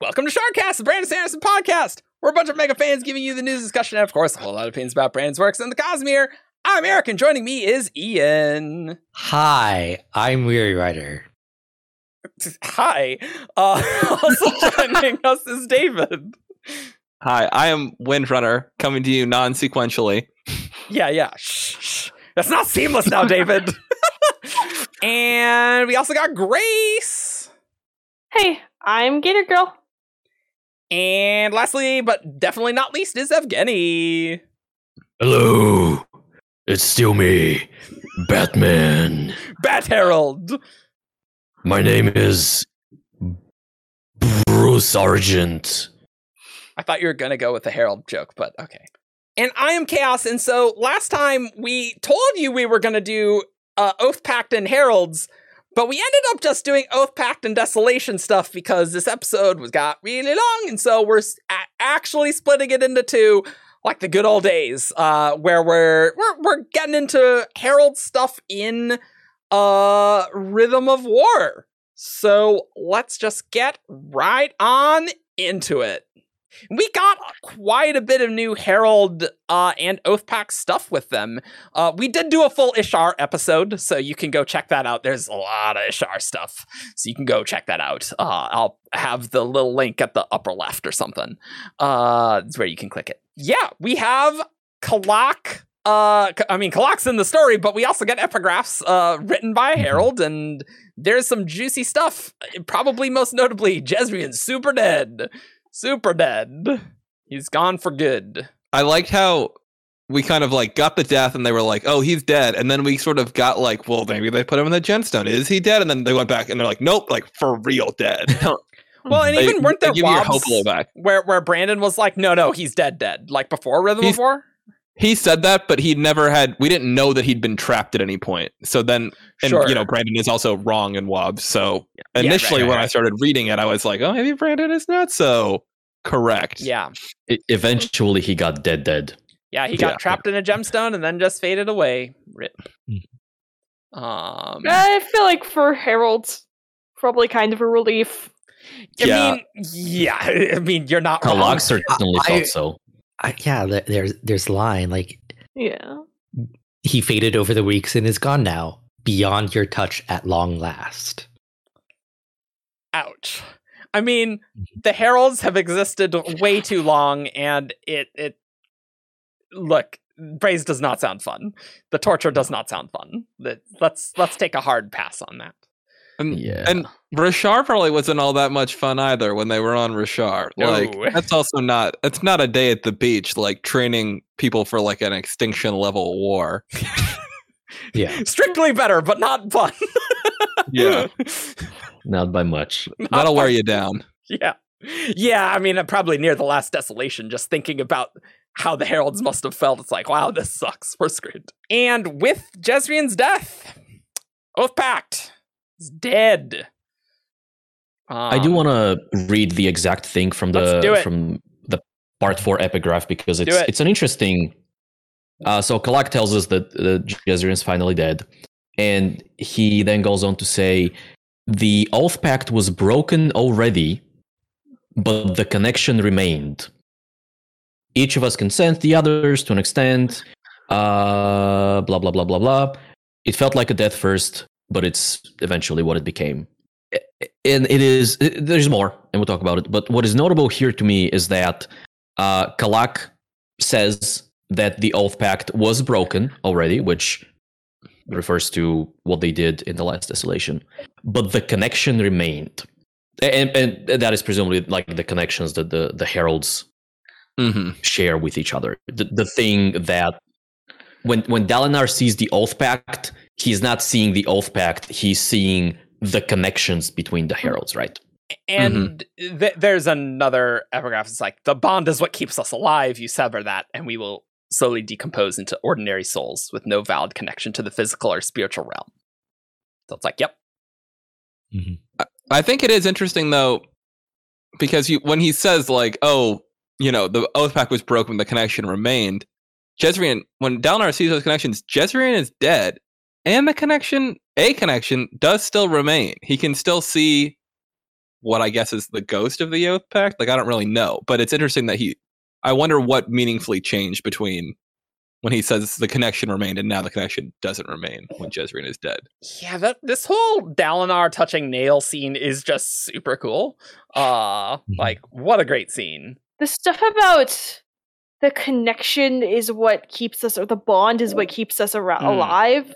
Welcome to Shardcast, the Brandon Sanderson podcast. We're a bunch of mega fans giving you the news discussion and, of course, a whole lot of opinions about Brandon's works and the Cosmere. I'm Eric, and joining me is Ian. Hi, I'm Weary Rider. Hi. Uh, also joining us is David. Hi, I am Windrunner, coming to you non-sequentially. Yeah, yeah. Shh, shh. That's not seamless now, David. and we also got Grace. Hey, I'm Gator Girl. And lastly, but definitely not least, is Evgeny. Hello, it's still me, Batman. Bat Herald. My name is Bruce Argent. I thought you were going to go with the Herald joke, but okay. And I am Chaos. And so last time we told you we were going to do uh, Oath Pact and Heralds, but we ended up just doing Oath Pact and Desolation stuff because this episode was got really long. And so we're actually splitting it into two, like the good old days, uh, where we're, we're, we're getting into Herald stuff in uh, Rhythm of War. So let's just get right on into it. We got quite a bit of new Herald uh, and Oathpact stuff with them. Uh, we did do a full Ishar episode, so you can go check that out. There's a lot of Ishar stuff, so you can go check that out. Uh, I'll have the little link at the upper left or something. Uh, it's where you can click it. Yeah, we have Kalak. Uh, I mean, Kalak's in the story, but we also get epigraphs uh, written by Herald, and there's some juicy stuff. Probably most notably, Jezrien's super dead super dead. He's gone for good. I liked how we kind of like got the death and they were like, oh, he's dead. And then we sort of got like, well, maybe they put him in the gemstone. Is he dead? And then they went back and they're like, nope, like for real dead. Well, and hmm. They- even weren't they there give you your wobs hope a back. where where Brandon was like, no, no, he's dead, dead, like before Rhythm He's- of War. He said that, but he never had. We didn't know that he'd been trapped at any point. So then, and Sure. you know, Brandon is also wrong in Wob. So right, initially, right, when I started reading it, I was like, oh, maybe Brandon is not so correct. Yeah, E- eventually, he got dead, dead. yeah, he got Yeah. trapped in a gemstone and then just faded away. Rip. Mm-hmm. Um, I feel like for Harold, probably kind of a relief. I Yeah. mean, yeah, I mean, you're not wrong. Kalak certainly I- thought so. I, yeah, there's there's line like Yeah. he faded over the weeks and is gone now, beyond your touch at long last. Ouch. I mean, mm-hmm. the heralds have existed way too long, and it it look praise does not sound fun. The torture does not sound fun. Let's let's take a hard pass on that. And, Yeah. and Roshar probably wasn't all that much fun either when they were on Roshar. Like No. that's also not it's not a day at the beach like training people for like an extinction level war. Yeah, Strictly better, but not fun. Yeah. Not by much. Not That'll wear you down. Yeah. Yeah, I mean, uh, probably near the last desolation, just thinking about how the heralds must have felt. It's like, wow, this sucks. We're screwed. And with Jezrien's death, Oath Pact is dead. I do Um, want to read the exact thing from the from the part four epigraph because it's it. it's an interesting. Uh, so Kalak tells us that uh, Jezrien is finally dead, and he then goes on to say, "The oath pact was broken already, but the connection remained. Each of us can sense the others to an extent. Uh, blah blah blah blah blah. It felt like a death first, but it's eventually what it became." and it is it- there's more and we'll talk about it but what is notable here to me is that uh kalak says that the oath pact was broken already which refers to what they did in the last desolation but the connection remained and, and that is presumably like the connections that the the heralds Mm-hmm. share with each other the, the thing that when when dalinar sees the oath pact he's not seeing the oath pact he's seeing the connections between the heralds right And th- there's another epigraph. It's like, the bond is what keeps us alive. You sever that, and we will slowly decompose into ordinary souls with no valid connection to the physical or spiritual realm. So it's like, yep. Mm-hmm. I think it is interesting though, because you when he says like, "Oh, you know, the oath pact was broken, the connection remained." Jezrien, when Dalinar sees those connections, Jezrien is dead, and the connection, a connection, does still remain. He can still see what I guess is the ghost of the Oath Pact. Like I don't really know, but it's interesting that he. I wonder what meaningfully changed between when he says the connection remained and now the connection doesn't remain when Jezrien is dead. Yeah, that this whole Dalinar touching Nale scene is just super cool. Uh like what a great scene. The stuff about the connection is what keeps us, or the bond is what keeps us ar- Mm. alive,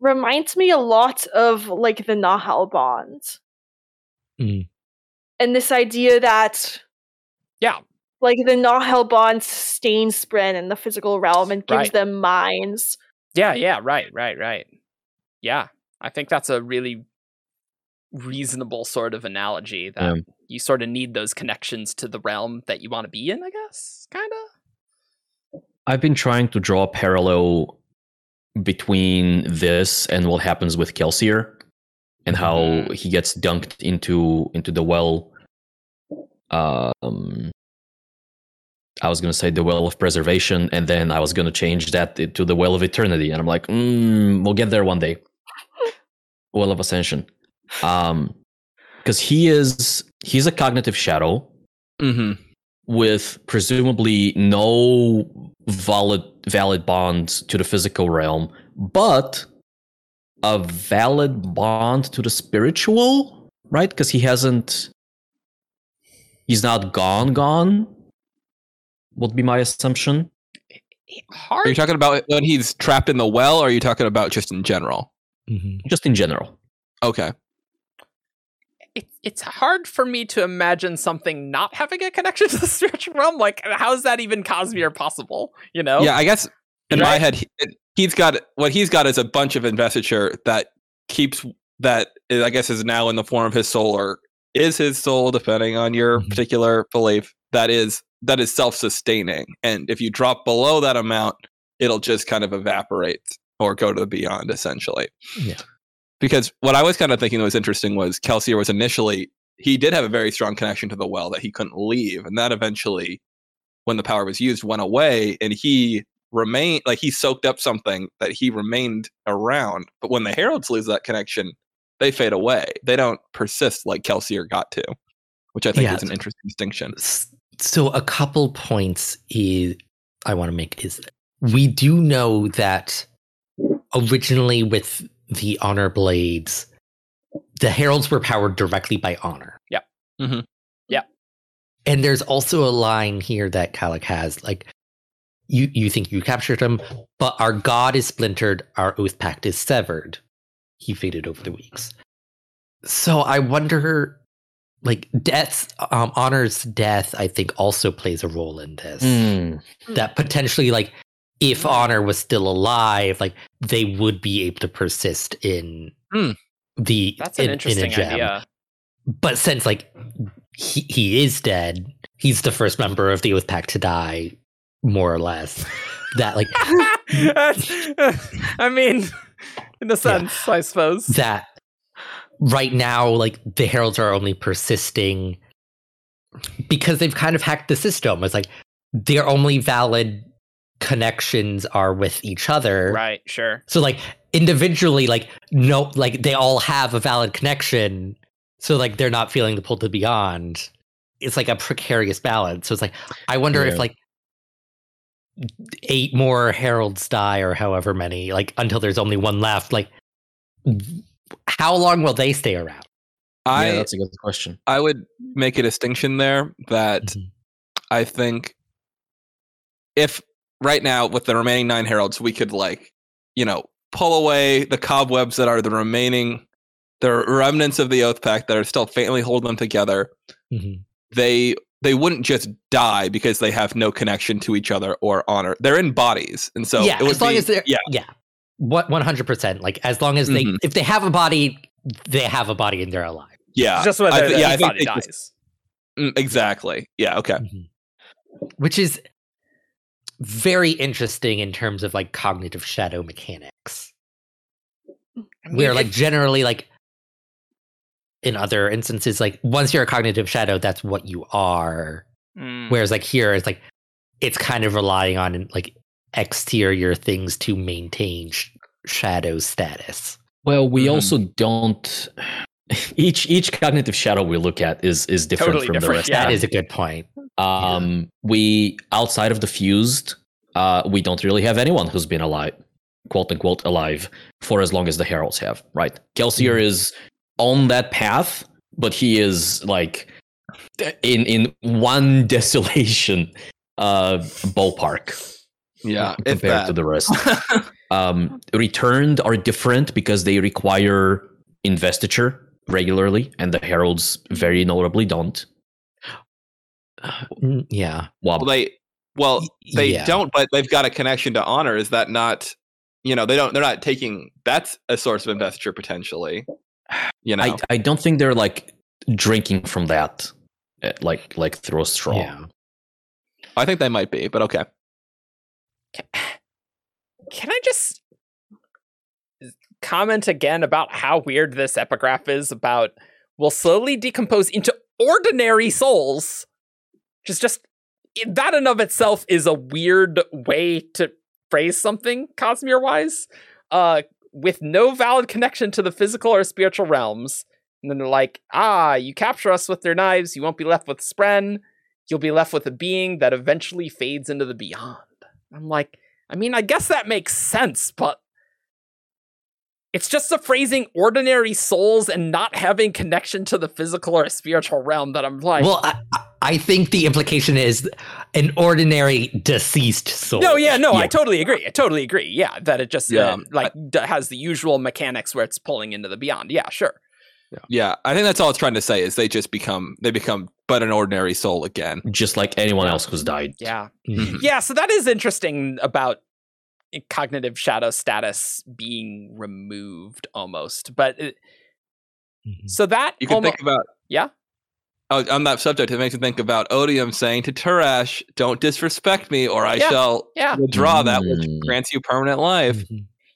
reminds me a lot of like the Nahel bond. Mm. And this idea that Yeah. Like the Nahel bond sustains Spren in the physical realm and gives Right. them minds. Yeah, yeah, right, right, right. Yeah. I think that's a really reasonable sort of analogy that Yeah. you sort of need those connections to the realm that you want to be in, I guess. Kind of. I've been trying to draw a parallel between this and what happens with Kelsier and how Mhm. he gets dunked into into the well um I was going to say the well of preservation and then I was going to change that to the well of eternity and I'm like mm, we'll get there one day well of ascension um cuz he is he's a cognitive shadow Mm-hmm. with presumably no valid valid bonds to the physical realm, but a valid bond to the spiritual, right? Because he hasn't he's not gone gone. Would be my assumption. Hard. Are you talking about when he's trapped in the well, or are you talking about just in general? Mhm. Just in general. Okay. it, it's hard for me to imagine something not having a connection to the spiritual realm. Like, how is that even Cosmere possible? You know? Yeah, I guess in my head, he, he's got what he's got is a bunch of investiture that keeps that I guess is now in the form of his soul or is his soul, depending on your Mhm. particular belief. That is that is self-sustaining, and if you drop below that amount, it'll just kind of evaporate or go to the beyond, essentially. Yeah. Because what I was kind of thinking that was interesting was Kelsier was initially he did have a very strong connection to the well that he couldn't leave, and that eventually, when the power was used, went away, and he remained like he soaked up something that he remained around. But when the heralds lose that connection, they fade away. They don't persist like Kelsier got to, which I think Yeah. is an interesting distinction. So a couple points is I want to make is we do know that originally with the honor blades, the heralds were powered directly by honor. Yep. Mhm. Yep. And there's also a line here that Kalak has, like you you think you captured him, but our god is splintered, our oath pact is severed. He faded over the weeks. So I wonder like death um honor's death i think also plays a role in this Mm. that potentially like if honor was still alive like they would be able to persist in Hmm. the That's an in- in a interesting gem. idea. but since like he, he is dead he's the first member of the oath pact to die more or less that like I mean, in a sense, I suppose. that right now like the heralds are only persisting because they've kind of hacked the system. It's like their only valid connections are with each other. Right, sure. so like individually like no like they all have a valid connection. So like they're not feeling the pull to beyond. It's like a precarious balance. So it's like i wonder if like eight more heralds die or however many like until there's only one left like how long will they stay around I yeah, that's a good question. I would make a distinction there that Mhm. I think if right now with the remaining nine heralds we could like you know pull away the cobwebs that are the remaining the remnants of the oath pact that are still faintly holding them together Mhm. they they wouldn't just die because they have no connection to each other or honor they're in bodies and so yeah it would as long be, as they're yeah yeah what 100% like as long as they Mhm. if they have a body they have a body and they're alive. Yeah. Just when I the, yeah, I the think body they just- dies. Mm, exactly. Yeah okay. Which is very interesting in terms of like cognitive shadow mechanics. I mean, where like generally like in other instances like once you're a cognitive shadow that's what you are. Mm, whereas like here it's like it's kind of relying on like exterior things to maintain sh- shadow status Well, we Mhm. also don't each each cognitive shadow we look at is is different Totally from different, the rest. yeah. That is a good point. Um, we outside of the fused, uh, we don't really have anyone who's been alive, quote unquote, alive for as long as the heralds have. Right? Kelsier Mhm. is on that path, but he is like in in one desolation uh ballpark Yeah, compared to the rest. um, returned are different because they require investiture regularly, and the heralds very notably don't. Mm, Yeah. Wob. well, they well they yeah. don't, but they've got a connection to honor. Is that not? You know, they don't. They're not taking. That's a source of investiture potentially. You know, I, I don't think they're like drinking from that, uh, like like through a straw. Yeah. I think they might be, but okay. Can I just comment again about how weird this epigraph is about will slowly decompose into ordinary souls? Just just that in of itself is a weird way to phrase something Cosmere wise. Uh with no valid connection to the physical or spiritual realms. And then they're like, ah, you capture us with their knives, you won't be left with Spren, you'll be left with a being that eventually fades into the beyond. I'm like, I mean, I guess that makes sense, but it's just the phrasing ordinary souls and not having connection to the physical or spiritual realm that I'm like, Well, I, I- I think the implication is an ordinary deceased soul. no, yeah, no, I totally agree. I totally agree. Yeah, that it just Yeah, uh, like d- has the usual mechanics where it's pulling into the beyond. Yeah, sure. Yeah, I think that's all it's trying to say is they just become they become but an ordinary soul again. Just like anyone else who's died. Yeah. Mhm. Yeah, so that is interesting about cognitive shadow status being removed almost. But it, Mhm. so that You can almo- think about Yeah? Oh, on that subject, it makes me think about Odium saying to Turash, "Don't disrespect me, or I Yeah, shall yeah. withdraw that which Mm. grants you permanent life."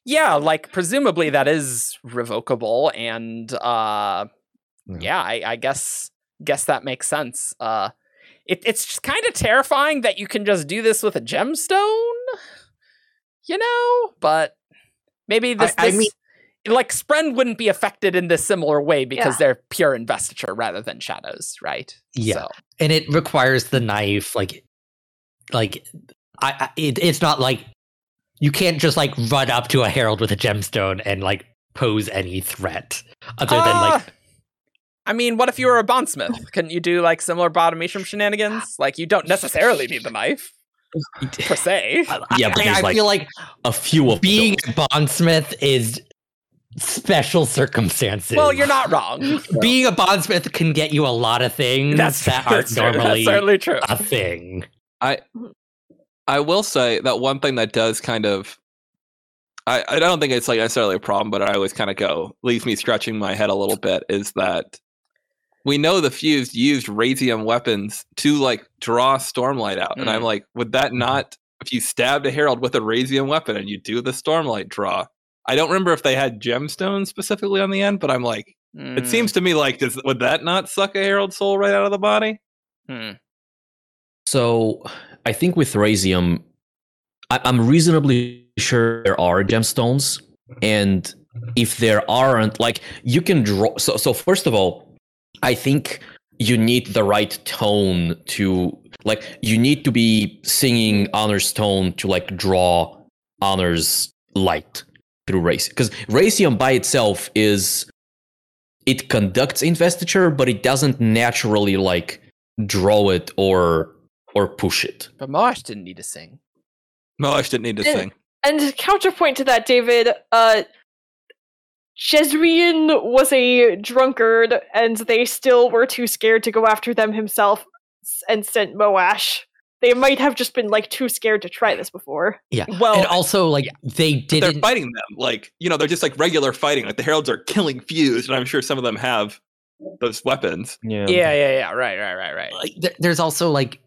Yeah, like presumably that is revocable, and uh, Yeah. yeah, I, I guess guess that makes sense. Uh, it, it's just kind of terrifying that you can just do this with a gemstone, you know. But maybe this, I this mean- like Spren wouldn't be affected in this similar way because Yeah. they're pure investiture rather than shadows, right? Yeah. So, and it requires the knife like like I, I it, it's not like you can't just like run up to a herald with a gemstone and like pose any threat other than like Uh, I mean, what if you were a bondsmith? Couldn't you do like similar bottomation shenanigans? Like you don't necessarily need the knife per se. Yeah, but I, there's I like feel like a few of being those. a bondsmith is special circumstances. Well, you're not wrong. being a bondsmith can get you a lot of things That's, that aren't that's, true. That's normally certainly true. a thing. I will say that one thing that does kind of, I, I don't think it's like necessarily a problem, but I always kind of go leaves me scratching my head a little bit is that we know the fused used Raysium weapons to like draw stormlight out, and I'm Mm. like, would that not if you stabbed a herald with a Raysium weapon and you do the stormlight draw? I don't remember if they had gemstones specifically on the end, but I'm like, Hmm, it seems to me like does would that not suck a herald soul right out of the body? Hmm. So I think with Raysium, I- I'm reasonably sure there are gemstones, and if there aren't, like you can draw. So, so first of all, I think you need the right tone to like. You need to be singing Honor's tone to like draw Honor's light through race, because Raysium by itself is it conducts investiture, but it doesn't naturally like draw it or or push it. But Moash didn't need to sing. No, I didn't need to sing. And counterpoint to that, David, uh Jezrien was a drunkard, and they still were too scared to go after them himself and sent Moash. They might have just been like too scared to try this before. Yeah. Well, and also like they But they're fighting them like you know they're just like regular fighting like the heralds are killing fused and i'm sure some of them have those weapons Yeah. yeah, yeah, yeah. Right, right, right, right. like, th- there's also like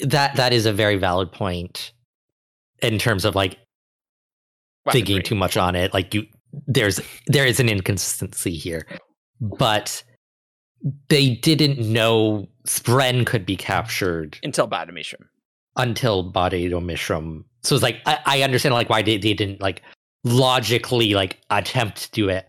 that that is a very valid point in terms of like thinking too much on it like you there's there is an inconsistency here but they didn't know spren could be captured until Ba-Ado-Mishram. until Ba-Ado-Mishram. So it's like I, I understand like why they, they didn't like logically like attempt to do it.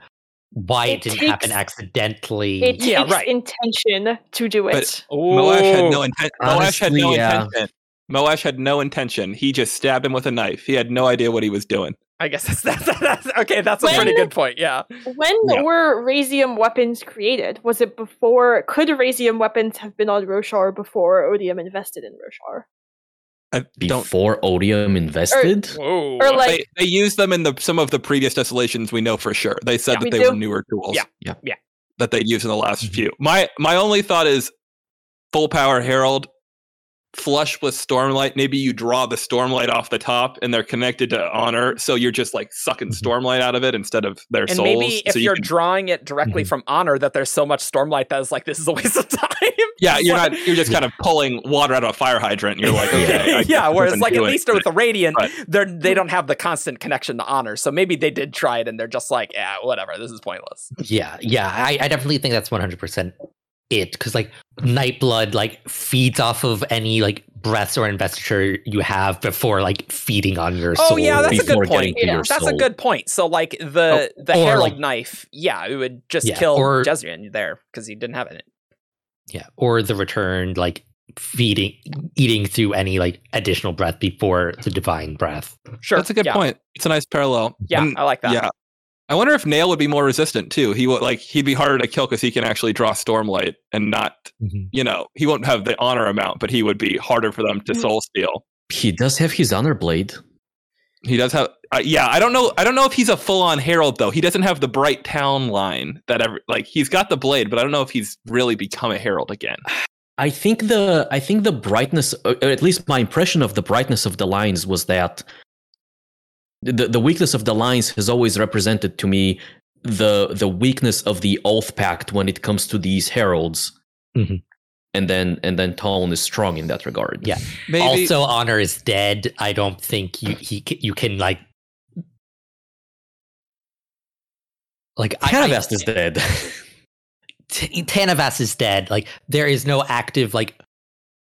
Why it, It didn't takes- happen accidentally. It Yeah, takes right. intention to do But- it. Moash had no Ooh. intent. Moash had no yeah. intention. Moash had no intention. He just stabbed him with a knife. He had no idea what he was doing. I guess that's, that's, that's okay. That's a pretty good point. Yeah. When Yeah. were Raysium weapons created? Was it before? Could Raysium weapons have been on Roshar before Odium invested in Roshar? I don't. Before Odium invested? Whoa. Or like, They, they used them in the some of the previous desolations. We know for sure. They said Yeah. that We they do. were newer tools. Yeah. Yeah. Yeah. That they'd used in the last Mhm. few. My my only thought is full power herald flush with stormlight maybe you draw the stormlight off the top and they're connected to honor so you're just like sucking Mhm. stormlight out of it instead of their and souls maybe if so you you're can- drawing it directly Mhm. from honor, that there's so much stormlight that is like this is a waste of time. yeah you're not you're just kind of pulling water out of a fire hydrant and you're like okay I yeah, this whereas like at do least with the radiant, But- they're they don't have the constant connection to honor. So maybe they did try it and they're just like, yeah, whatever, this is pointless. Yeah, yeah, I, I definitely think that's one hundred percent it because like Nightblood like feeds off of any like breaths or investiture you have before like feeding on your soul. Oh, yeah, that's a good point. Yeah. your That's a good point. So like the oh, the or, herald like- knife, yeah, it would just Yeah, kill or- Jezrien there because he didn't have it. yeah, or the return like feeding eating through any like additional breath before the divine breath. Sure, that's a good yeah. point it's a nice parallel Yeah, And- I like that. yeah I wonder if Nale would be more resistant too. He would like he'd be harder to kill because he can actually draw stormlight and not, you know, he won't have the honor amount, but he would be harder for them to Mm. soul steal. He does have his honor blade. He does have, uh, yeah. I don't know. I don't know if he's a full on herald though. He doesn't have the bright town line that ever. like he's got the blade, but I don't know if he's really become a herald again. I think the I think the brightness, or at least my impression of the brightness of the lines was that the the weakness of the lines has always represented to me the the weakness of the oath pact when it comes to these heralds. Mhm. And then and then Taln is strong in that regard. Yeah. Maybe Also, honor is dead. I don't think you he you can like like I- I- Tanavast is dead. T- Tanavas is dead. Like there is no active like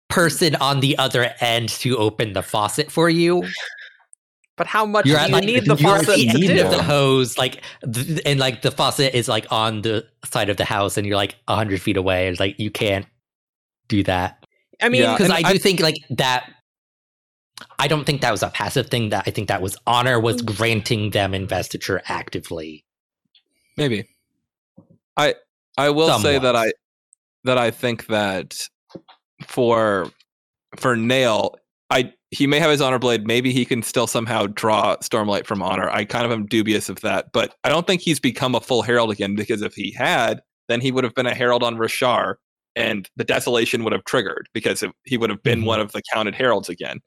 person on the other end to open the faucet for you. But how much You're do at you like need the you're at faucet the to end do? of the hose, like, th- and like the faucet is like on the side of the house, and you're like hundred feet away. It's like you can't do that I mean, because and I do I- think like that. I don't think that was a passive thing. That I think that was honor was mm. granting them investiture actively. maybe. I I will say that I that I think that for for Nale, I he may have his honor blade. Maybe he can still somehow draw Stormlight from honor. I kind of am dubious of that, but I don't think he's become a full herald again because if he had, then he would have been a herald on Roshar, and the desolation would have triggered because it, he would have been Mhm. one of the counted heralds again.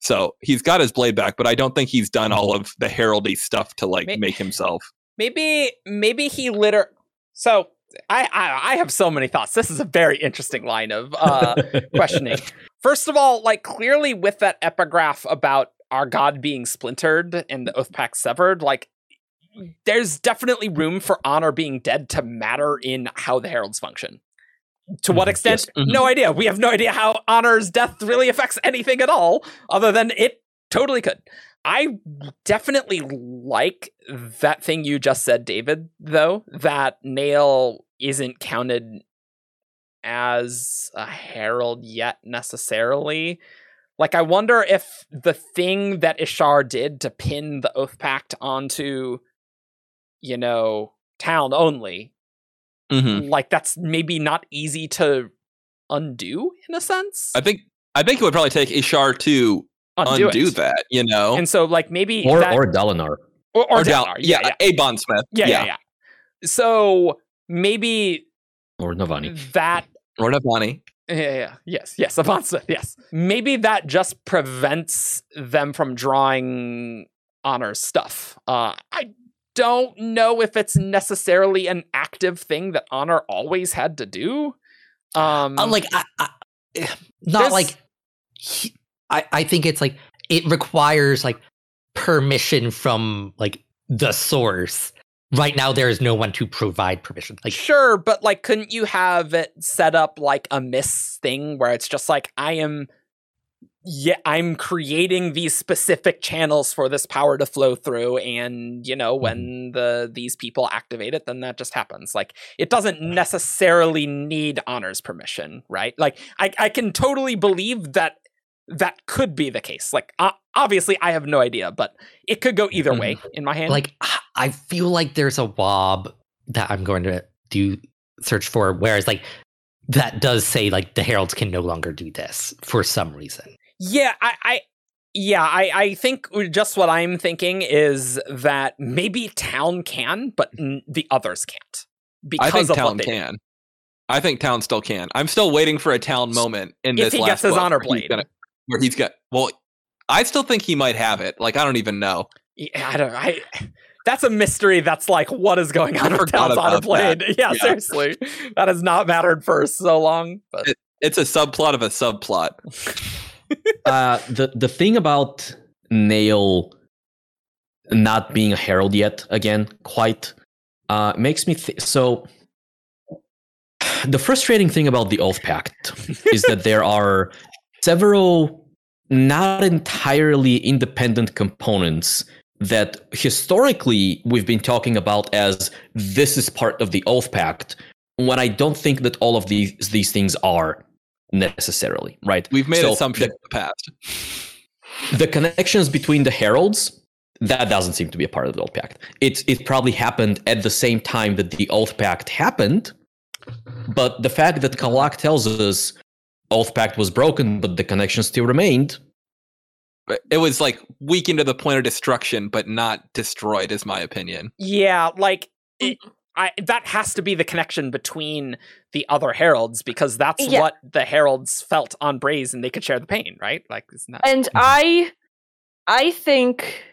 So he's got his blade back, but I don't think he's done all of the heraldy stuff to like May- make himself. maybe maybe he liter. So I, I I have so many thoughts. This is a very interesting line of uh, questioning. First of all, like clearly with that epigraph about our god being splintered and the oath pact severed, like there's definitely room for honor being dead to matter in how the heralds function. To what Mhm, extent? yes, mhm. No idea. We have no idea how honor's death really affects anything at all, other than it totally could. I definitely like that thing you just said, David, though, that Nale isn't counted as a herald yet necessarily. Like, I wonder if the thing that Ishar did to pin the Oath Pact onto, you know, Taln only, Mm-hmm. like, that's maybe not easy to undo in a sense. I think I think it would probably take Ishar to undo, it. that, you know, And so, like, maybe or that, or Dalinar. or, or, Dal- Dalinar, yeah, yeah, a Bond Smith, yeah, yeah, yeah. So maybe Or Navani. that or Navani. yeah, yeah, yes, yes, Avant Smith, yes. Maybe that just prevents them from drawing honor stuff. Uh, I don't know if it's necessarily an active thing that honor always had to do. Um, Uh, like I, I, not There's- like he- I, I think it's like it requires like permission from like the source right now there is no one to provide permission like sure, but like, couldn't you have it set up like a miss thing where it's just like I am yeah, I'm creating these specific channels for this power to flow through, and you know, mm-hmm. when the these people activate it, then that just happens. Like it doesn't necessarily need honors permission, right? Like I, I can totally believe that that could be the case. Like uh, obviously, I have no idea, but it could go either way in my hand. Like I feel like there's a wob that I'm going to do search for, whereas like that does say like the heralds can no longer do this for some reason. Yeah, I, I yeah, I, I think just what I'm thinking is that maybe Taln can, but n- the others can't because I think of Taln what they do. can. I think Taln still can. I'm still waiting for a Taln moment in If this he last gets his book honor where blade. gonna- where he's got well. I still think he might have it. Like I don't even know. Yeah, I don't. I that's a mystery. That's like what is going I on with forgot Taln's honor about blade. Yeah, Yeah. seriously, that has not mattered for so long. But It's a subplot of a subplot. uh, the the thing about Nale not being a herald yet, again, quite uh, makes me th- so. The frustrating thing about the Oath Pact is that there are several not entirely independent components that historically we've been talking about as this is part of the Oath Pact, when I don't think that all of these these things are necessarily right. We've made So assumptions in the past. the connections between the heralds that doesn't seem to be a part of the oath pact it, it probably happened at the same time that the oath pact happened but the fact that kalak tells us oath pact was broken but the connection still remained But It was like weakened to the point of destruction, but not destroyed, is my opinion. yeah, like mm. it, I that has to be the connection between the other heralds because that's Yeah. what the heralds felt on Braize, and they could share the pain, right? Like, isn't that? And mm-hmm. I I think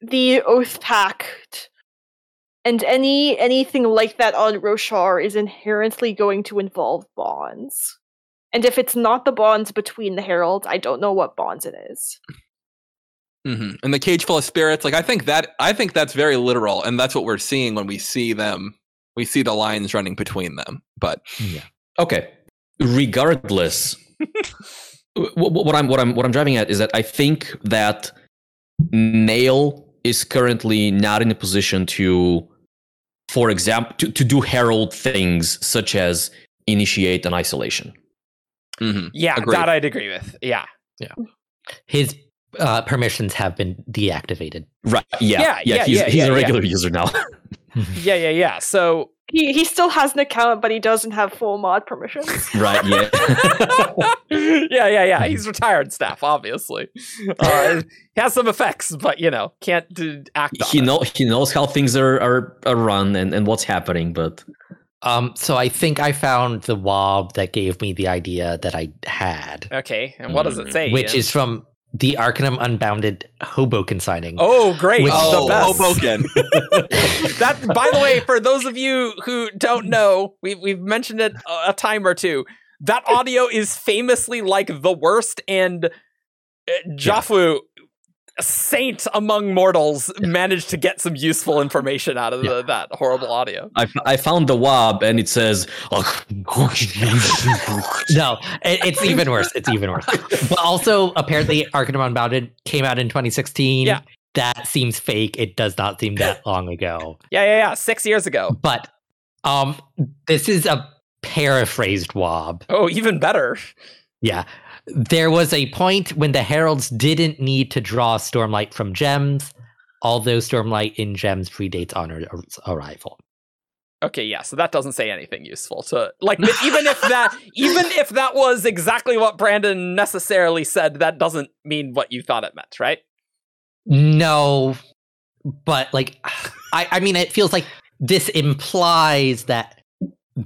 the Oath Pact and any anything like that on Roshar is inherently going to involve bonds. And if it's not the bonds between the heralds, I don't know what bonds it is. hmm And the cage full of spirits, like I think that I think that's very literal, and that's what we're seeing when we see them. We see the lines running between them. But yeah. okay regardless wh- wh- what i'm what i'm what i'm driving at is that i think that Nale is currently not in a position to for example to, to do herald things such as initiate an isolation mhm. yeah, agreed. that I'd agree with. Yeah, Yeah. His uh, permissions have been deactivated. right yeah Yeah, yeah, yeah, he's, yeah, he's yeah, a yeah. regular user now yeah, yeah, yeah. So He he still has an account, but he doesn't have full mod permissions. right yeah yeah, yeah, yeah. He's retired staff, obviously. Uh, he has some effects, but you know, can't do, act on he it. know he knows how things are are, are run and, and what's happening but Um, so I think I found the wob that gave me the idea that I had, Okay, and what does it Mm, say? which Ian? is from the Arcanum Unbounded Hoboken signing. oh, great, Which- oh, the best. Hoboken. that, by the way, for those of you who don't know, we've we've mentioned it a, a time or two. That audio is famously like the worst, and uh, Jafu, a saint among mortals, managed to get some useful information out of the, that horrible audio. I found the wob and it says No, it, it's even worse. It's even worse. But also, apparently, Arcanum Unbounded came out in 2016. Yeah. That seems fake. It does not seem that long ago. Yeah, yeah, yeah. Six years ago. But um, this is a paraphrased wob. Oh, even better. Yeah. There was a point when the heralds didn't need to draw Stormlight from gems, although Stormlight in gems predates Honor's arrival. Okay, yeah, so that doesn't say anything useful to like even if that even if that was exactly what Brandon necessarily said, that doesn't mean what you thought it meant, right? No, but like, I, I mean, it feels like this implies that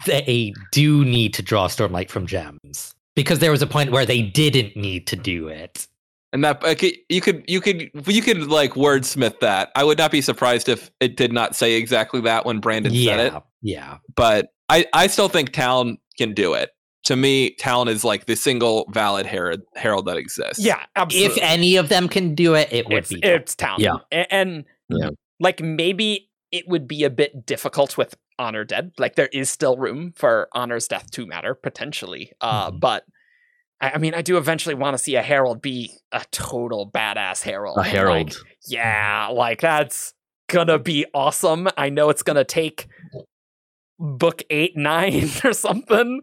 they do need to draw Stormlight from gems because there was a point where they didn't need to do it. And that uh, okay, you could you could you could like wordsmith that. I would not be surprised if it did not say exactly that when Brandon said it. yeah, yeah. But I I still think Taln can do it. To me, Taln is like the single valid herald herald that exists. Yeah, absolutely. If any of them can do it, it would it's, be. it's Taln. Yeah. A- And, Yeah. like maybe it would be a bit difficult with Honor Dead. Like there is still room for Honor's death to matter, potentially. Uh Mhm. but I, I mean, I do eventually want to see a herald be a total badass herald. A And, like, herald. yeah, like that's gonna be awesome. I know it's gonna take book eight, nine, or something,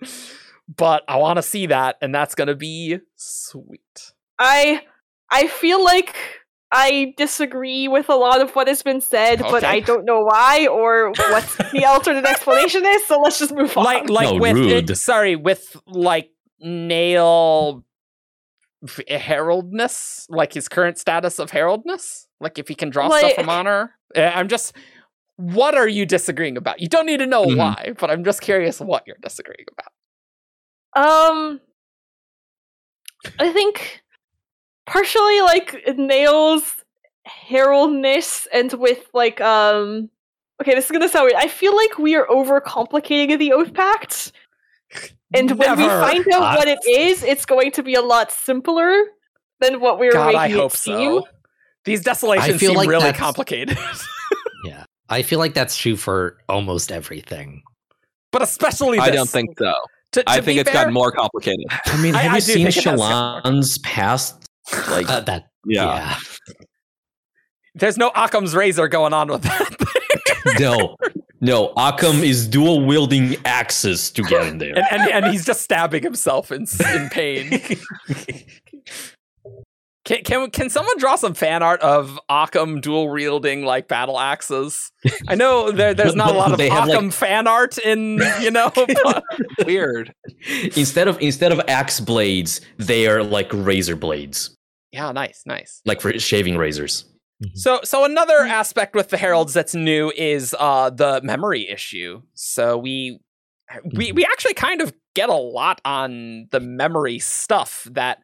but I want to see that, and that's gonna be sweet. I I feel like I disagree with a lot of what has been said, but I don't know why or what the alternate explanation is. So let's just move on. Like, like No, with it, sorry, with like Nale heraldness, like his current status of heraldness, like if he can draw stuff from honor. Uh, I'm just. What are you disagreeing about? You don't need to know Mhm. why, but I'm just curious what you're disagreeing about. Um, I think partially like Nale's heraldness and with like um. Okay, this is gonna sound weird. I feel like we are overcomplicating the Oath Pact, and when we find out what it is, it's going to be a lot simpler than what we were God, making I it hope seem. so. These desolations feel seem like really complicated, Yeah. I feel like that's true for almost everything. but especially this. I don't think so. To, I think be it's fair, gotten more complicated. I mean, have I you do seen think it Shallan's past? Like, Uh, that Yeah. yeah. There's no Occam's razor going on with that. no, no. Occam is dual wielding axes to get in there. and, and and he's just stabbing himself in in pain. Can, can can someone draw some fan art of Occam dual wielding like battle axes? I know there there's not a lot of They have, like- Occam fan art in you know. but- Weird. instead of instead of axe blades, they are like razor blades, yeah, nice, nice. like for shaving razors. Mm-hmm. So so another aspect with the heralds that's new is uh the memory issue. So we we mm-hmm. we actually kind of get a lot on the memory stuff that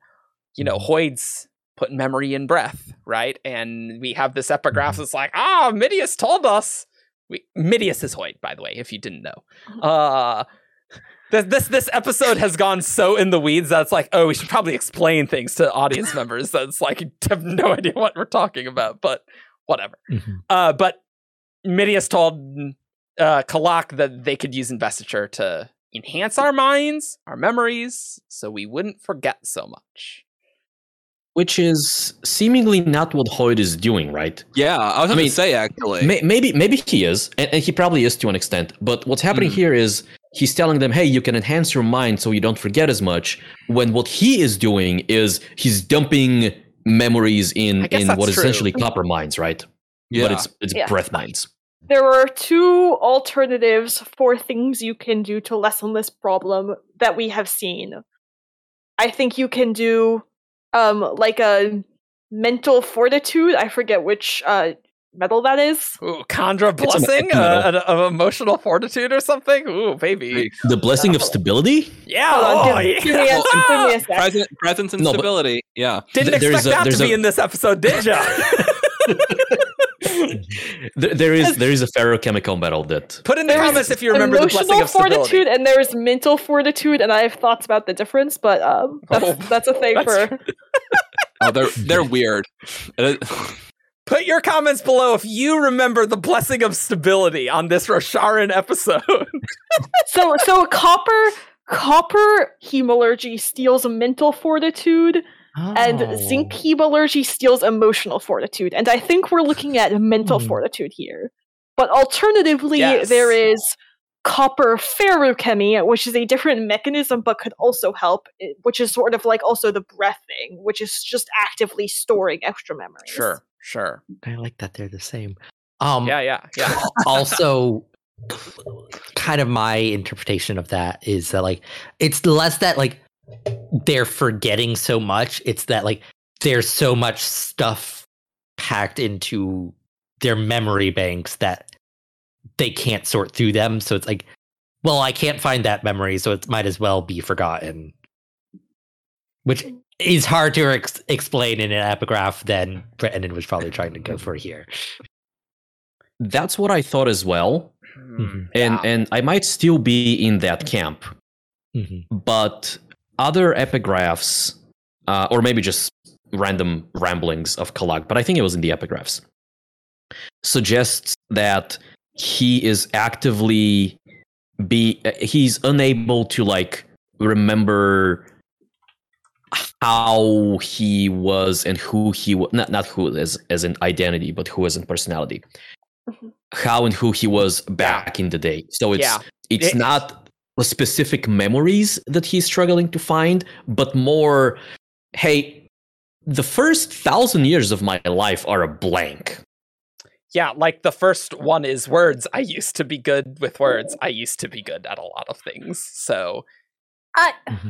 you know mm-hmm. Hoid's put memory in breath, right? And we have this epigraph that's like, ah, Midius told us. We Midius is Hoid, by the way, if you didn't know. Uh this, this this episode has gone so in the weeds that it's like, oh, we should probably explain things to audience members. That's like you have no idea what we're talking about, but whatever. Mhm. Uh, but Midius told uh, Kalak that they could use investiture to enhance our minds, our memories, so we wouldn't forget so much. Which is seemingly not what Hoid is doing, right? Yeah, I was going mean, to say actually. May- maybe maybe he is, and, and he probably is to an extent. But what's happening Mhm. here is he's telling them, "Hey, you can enhance your mind so you don't forget as much." When what he is doing is he's dumping memories in in that's what is true. essentially copper minds, right? yeah. But it's it's Yeah. breath minds. There are two alternatives for things you can do to lessen this problem that we have seen. I think you can do um like a mental fortitude. I forget which uh metal that is. Ooh, Chandra It's a- blessing, it's a uh, an, of emotional fortitude or something. Ooh, baby. The blessing of stability. Yeah. Hold on, oh, give, yeah. give me a, give me a sec. Presence and No, stability. Yeah. Didn't Th- there's expect a- that to there's be in this episode, did ya? there, there is there is a feruchemical metal that Put in the There's comments if you remember the emotional blessing of stability. fortitude and there's mental fortitude, and I have thoughts about the difference, but um, that's, Oh, that's a thing that's for. Oh, they're they're weird. Put your comments below if you remember the blessing of stability on this Rosharan episode. So so copper copper hemalurgy steals mental fortitude, and Oh. zinc hemalurgy steals emotional fortitude. And I think we're looking at mental Hmm. fortitude here. But alternatively, Yes. there is copper feruchemy, which is a different mechanism but could also help, which is sort of like also the breath thing, which is just actively storing extra memories. Sure, sure. I like that they're the same. Um Yeah, yeah, yeah. also kind of my interpretation of that is that like it's less that like they're forgetting so much it's that like there's so much stuff packed into their memory banks that they can't sort through them so it's like well i can't find that memory so it might as well be forgotten which is hard to ex- explain in an epigraph than Brandon was probably trying to go for here that's what I thought as well. Hmm, And yeah. and I might still be in that camp. Mhm. but other epigraphs, uh, or maybe just random ramblings of Kalak, but I think it was in the epigraphs, suggests that he is actively be he's unable to like remember how he was and who he was not not who as as an identity, but who as in personality. Mhm. How and who he was back in the day. So it's Yeah. it's It- not specific memories that he's struggling to find, but more, hey, the first thousand years of my life are a blank. Yeah, like the first one is words. I used to be good with words. I used to be good at a lot of things. So, I, mm-hmm.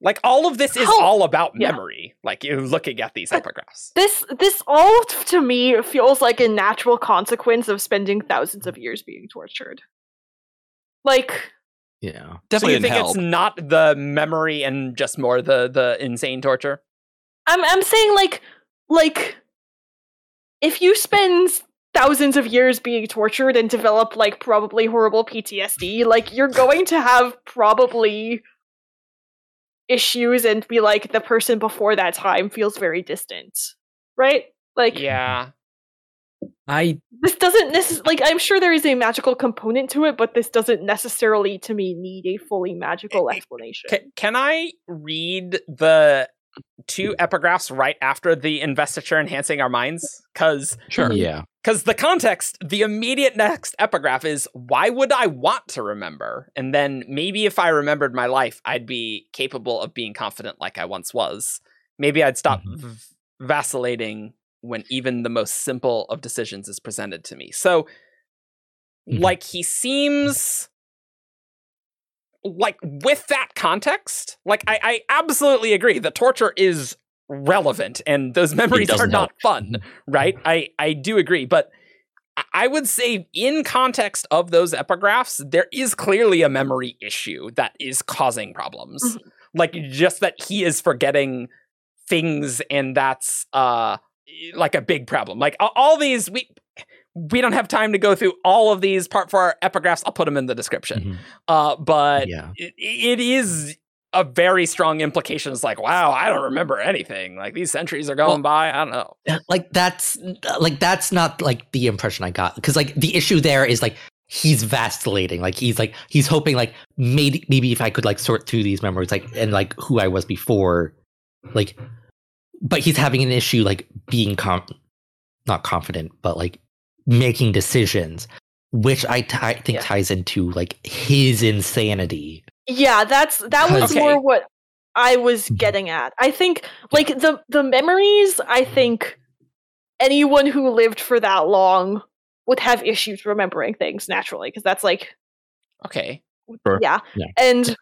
like, all of this is How- all about yeah. memory. Like, you're looking at these But- epigraphs. this this all to me feels like a natural consequence of spending thousands of years being tortured. Like Yeah. definitely. So Definitely you think help. it's not the memory and just more the the insane torture? I'm I'm saying like like if you spend thousands of years being tortured and develop like probably horrible PTSD, like you're going to have probably issues and be like the person before that time feels very distant. Right? Like Yeah. I this doesn't necess- like I'm sure there is a magical component to it, but this doesn't necessarily to me need a fully magical Eh, eh, explanation. Ca can I read the two epigraphs right after the investiture enhancing our minds? Because Sure. Yeah. because the context, the immediate next epigraph is why would I want to remember? And then maybe if I remembered my life, I'd be capable of being confident like I once was. Maybe I'd stop Mhm. v- vacillating when even the most simple of decisions is presented to me. So, Mhm. like, he seems like with that context, like I, I absolutely agree. The torture is relevant and those memories are help. fun, right? I, I do agree, but I- I would say in context of those epigraphs, there is clearly a memory issue that is causing problems. Like just that he is forgetting things and that's uh like a big problem. Like all these we we don't have time to go through all of these part for our epigraphs. I'll put them in the description. Mhm. Uh, but Yeah. it, it is a very strong implication. It's like, wow, I don't remember anything. Like these centuries are going by. I don't know. Uh, like that's like that's not like the impression I got because like the issue there is like he's vacillating like he's like he's hoping like maybe maybe if I could like sort through these memories like and like who I was before like but he's having an issue like being com not confident but like making decisions which I think Yeah. ties into like his insanity Yeah, that's that was Okay. more what I was Mhm. getting at. I think like the the memories, I think anyone who lived for that long would have issues remembering things naturally because that's like Okay. Sure. yeah. Yeah. And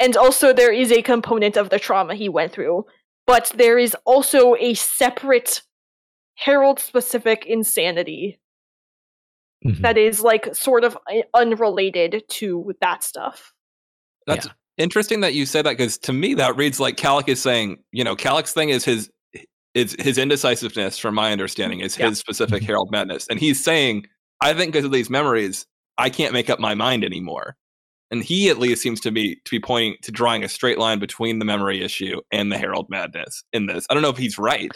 and also there is a component of the trauma he went through, but there is also a separate Herald specific insanity Mhm. that is like sort of uh, unrelated to that stuff. That's interesting that you said that because to me that reads like Kalak is saying, you know, Kalak's thing is his is his indecisiveness, from my understanding, is Yeah. his specific. Herald Madness, and he's saying, I think because of these memories, I can't make up my mind anymore. And he at least seems to be to be pointing to drawing a straight line between the memory issue and the Herald Madness in this. I don't know if he's right,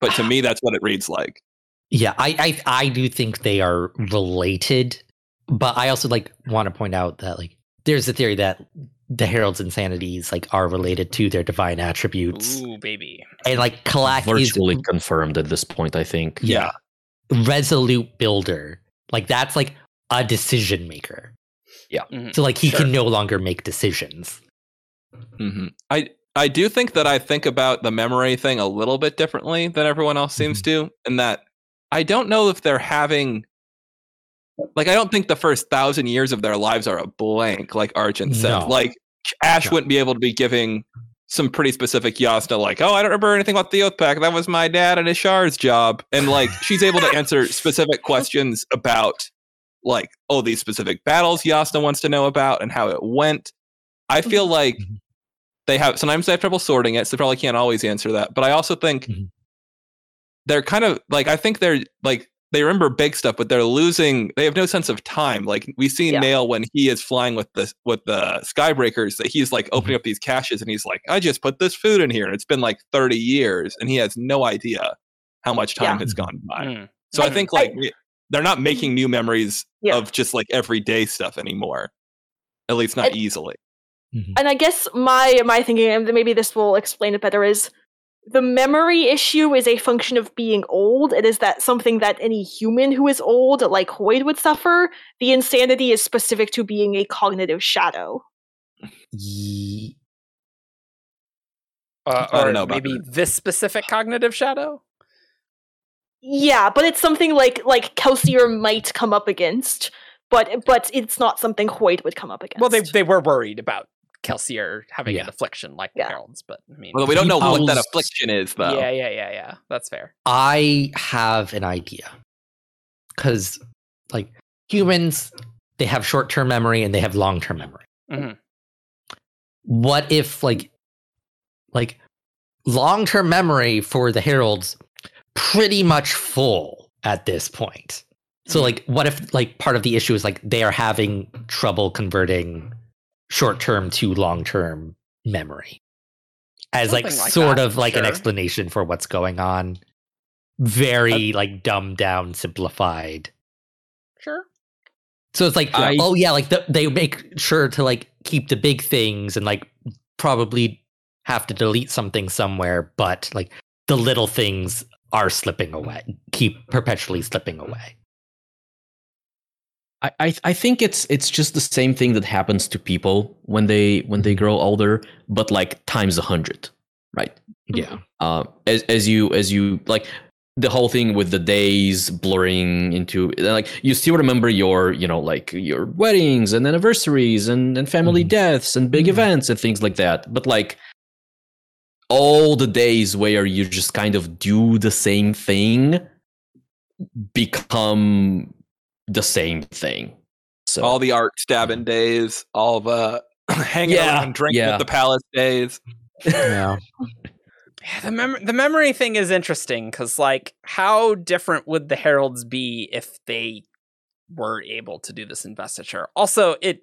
but to me that's what it reads like. Yeah, I, I I do think they are related, but I also like want to point out that like there's a theory that the herald's insanities like are related to their divine attributes, Ooh, baby. and like Kalak is virtually confirmed at this point. I think. yeah resolute builder. Like that's like a decision maker. Mhm. So like he Sure. can no longer make decisions. hmm I I do think that I think about the memory thing a little bit differently than everyone else seems to, and that I don't know if they're having like I don't think the first thousand years of their lives are a blank, like Argent said. No. Like Ash No. wouldn't be able to be giving some pretty specific Jasnah, like, oh, I don't remember anything about the Oath Pact. That was my dad and his Shard's job. And like she's able to answer specific questions about like, oh, these specific battles Jasnah wants to know about and how it went. I feel like Mhm. they have sometimes they have trouble sorting it, so they probably can't always answer that. But I also think Mhm. they're kind of like I think they're like they remember big stuff, but they're losing. They have no sense of time. Like we see Yeah. Nale when he is flying with the with the Skybreakers, that he's like opening up these caches, and he's like, "I just put this food in here, and it's been like thirty years, and he has no idea how much time Yeah. has gone by." Mm. So I Mhm. think like we- they're not making new memories Yeah. of just like everyday stuff anymore, at least not And- easily. Mhm. and I guess my my thinking, and maybe this will explain it better, is the memory issue is a function of being old. It is that something that any human who is old, like Hoid, would suffer. The insanity is specific to being a cognitive shadow. Ye- Uh, I don't or know about maybe this specific cognitive shadow. Yeah, but it's something like like Kelsier might come up against, but but it's not something Hoid would come up against. Well, they they were worried about Kelsier having an affliction like Yeah. the heralds, but I mean, Well, we don't know what that affliction is, though. yeah, yeah, yeah, yeah. That's fair. I have an idea. Because, like, humans, they have short term memory and they have long term memory. Mhm. What if, like, like long term memory for the heralds pretty much full at this point? So, Mhm. like, what if, like, part of the issue is, like, they are having trouble converting short term to long term memory? As, like, Something like sort that, of like an explanation for what's going on very like dumbed down, simplified. Sure. So it's like, I- oh yeah, like the, they make sure to like keep the big things and like probably have to delete something somewhere, but like the little things are slipping away, keep perpetually slipping away. I, I I think it's it's just the same thing that happens to people when they when they grow older, but like times a hundred, right? Yeah. Uh, as as you as you like the whole thing with the days blurring into like you still remember your you know like your weddings and anniversaries and and family Mhm. deaths and big Mhm. events and things like that, but like all the days where you just kind of do the same thing become the same thing. So All the art stabbing days, all the hanging Yeah, around and drinking yeah. at the palace days. Yeah. Yeah, the mem- the memory thing is interesting because, like, how different would the heralds be if they were able to do this investiture? Also, it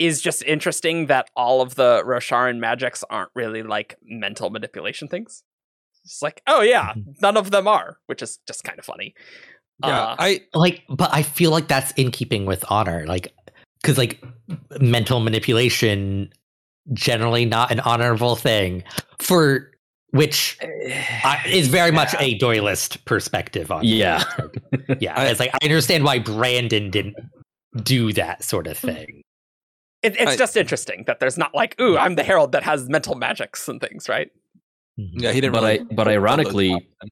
is just interesting that all of the Rosharan magics aren't really like mental manipulation things. It's like, oh yeah, none of them are, which is just kind of funny. Yeah, Uh, I like but i feel like that's in keeping with honor like because like mental manipulation generally not an honorable thing for which I, is very much a doylist perspective on Yeah. things. yeah I- it's like i understand why brandon didn't do that sort of thing it, it's I- just interesting that there's not like, ooh, I'm the herald that has mental magics and things, right? yeah he didn't. But really I- but ironically- options in.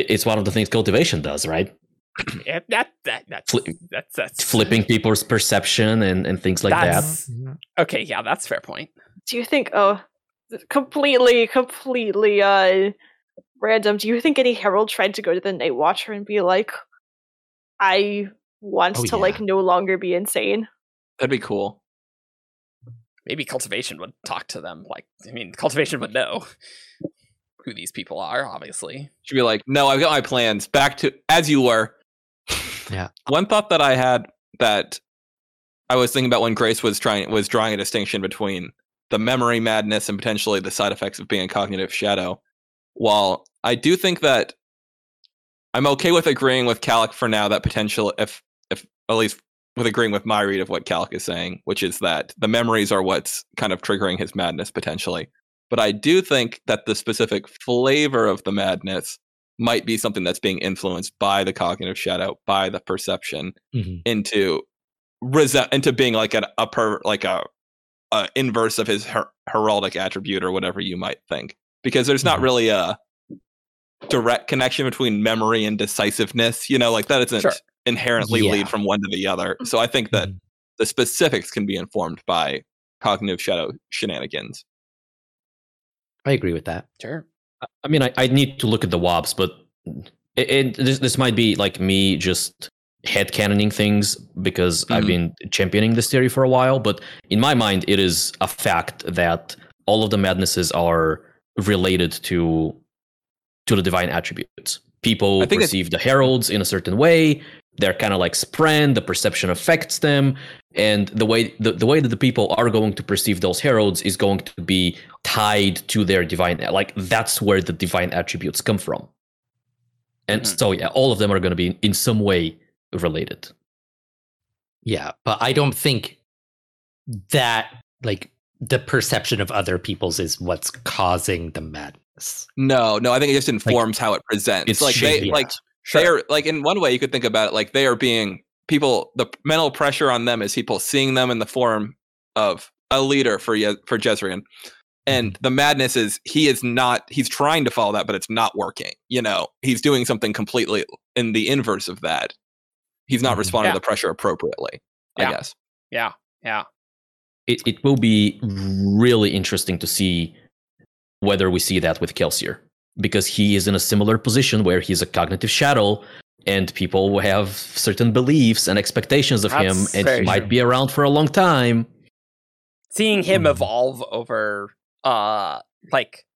it- it's one of the things cultivation does, right? Yeah, that, that that's Fli- that's that's Flipping people's perception and, and things like that. Okay, yeah, that's a fair point. Do you think? Oh, completely, completely uh random. Do you think any herald tried to go to the Night Watcher and be like, "I want Oh, to like no longer be insane"? That'd be cool. maybe cultivation would talk to them like i mean cultivation would know who these people are obviously she'd be like, no, I've got my plans. Back to as you were. Yeah. One thought that I had that I was thinking about when Grace was trying was drawing a distinction between the memory madness and potentially the side effects of being a cognitive shadow. While I do think that I'm okay with agreeing with Kalak for now that potential if if at least with agreeing with my read of what Kalak is saying, which is that the memories are what's kind of triggering his madness potentially. But I do think that the specific flavor of the madness might be something that's being influenced by the cognitive shadow, by the perception, Mhm. into rese- into being like an upper like a, a inverse of his her- heraldic attribute or whatever you might think. Because there's not Mhm. really a direct connection between memory and decisiveness. You know, like that doesn't Sure. Inherently Yeah. lead from one to the other. So I think that Mhm. the specifics can be informed by cognitive shadow shenanigans. i agree with that sure I mean, I, I need to look at the WOBs, but it, it, this, this might be like me just head headcanoning things because I've Mhm. been championing this theory for a while. But in my mind, it is a fact that all of the madnesses are related to to the divine attributes. People I perceive the heralds in a certain way. They're kind of like spread. The perception affects them, and the way the, the way that the people are going to perceive those heralds is going to be tied to their divine. Like that's where the divine attributes come from. And Mhm. so, yeah, all of them are going to be in some way related. Yeah, but I don't think that like the perception of other people's is what's causing the madness. No, no, I think it just informs how it presents. it's like they shady. like they are like in one way you could think about it like they are being people the mental pressure on them is people seeing them in the form of a leader for Ye- for Jezrien. And the madness is he is not he's trying to follow that, but it's not working. You know, he's doing something completely in the inverse of that. He's not Mhm. responding Yeah. to the pressure appropriately, Yeah. I guess. Yeah, yeah. it, it will be really interesting to see whether we see that with Kelsier because he is in a similar position where he's a cognitive shadow and people have certain beliefs and expectations of him and very he might be around for a long time Seeing him Mhm. evolve over, uh, like,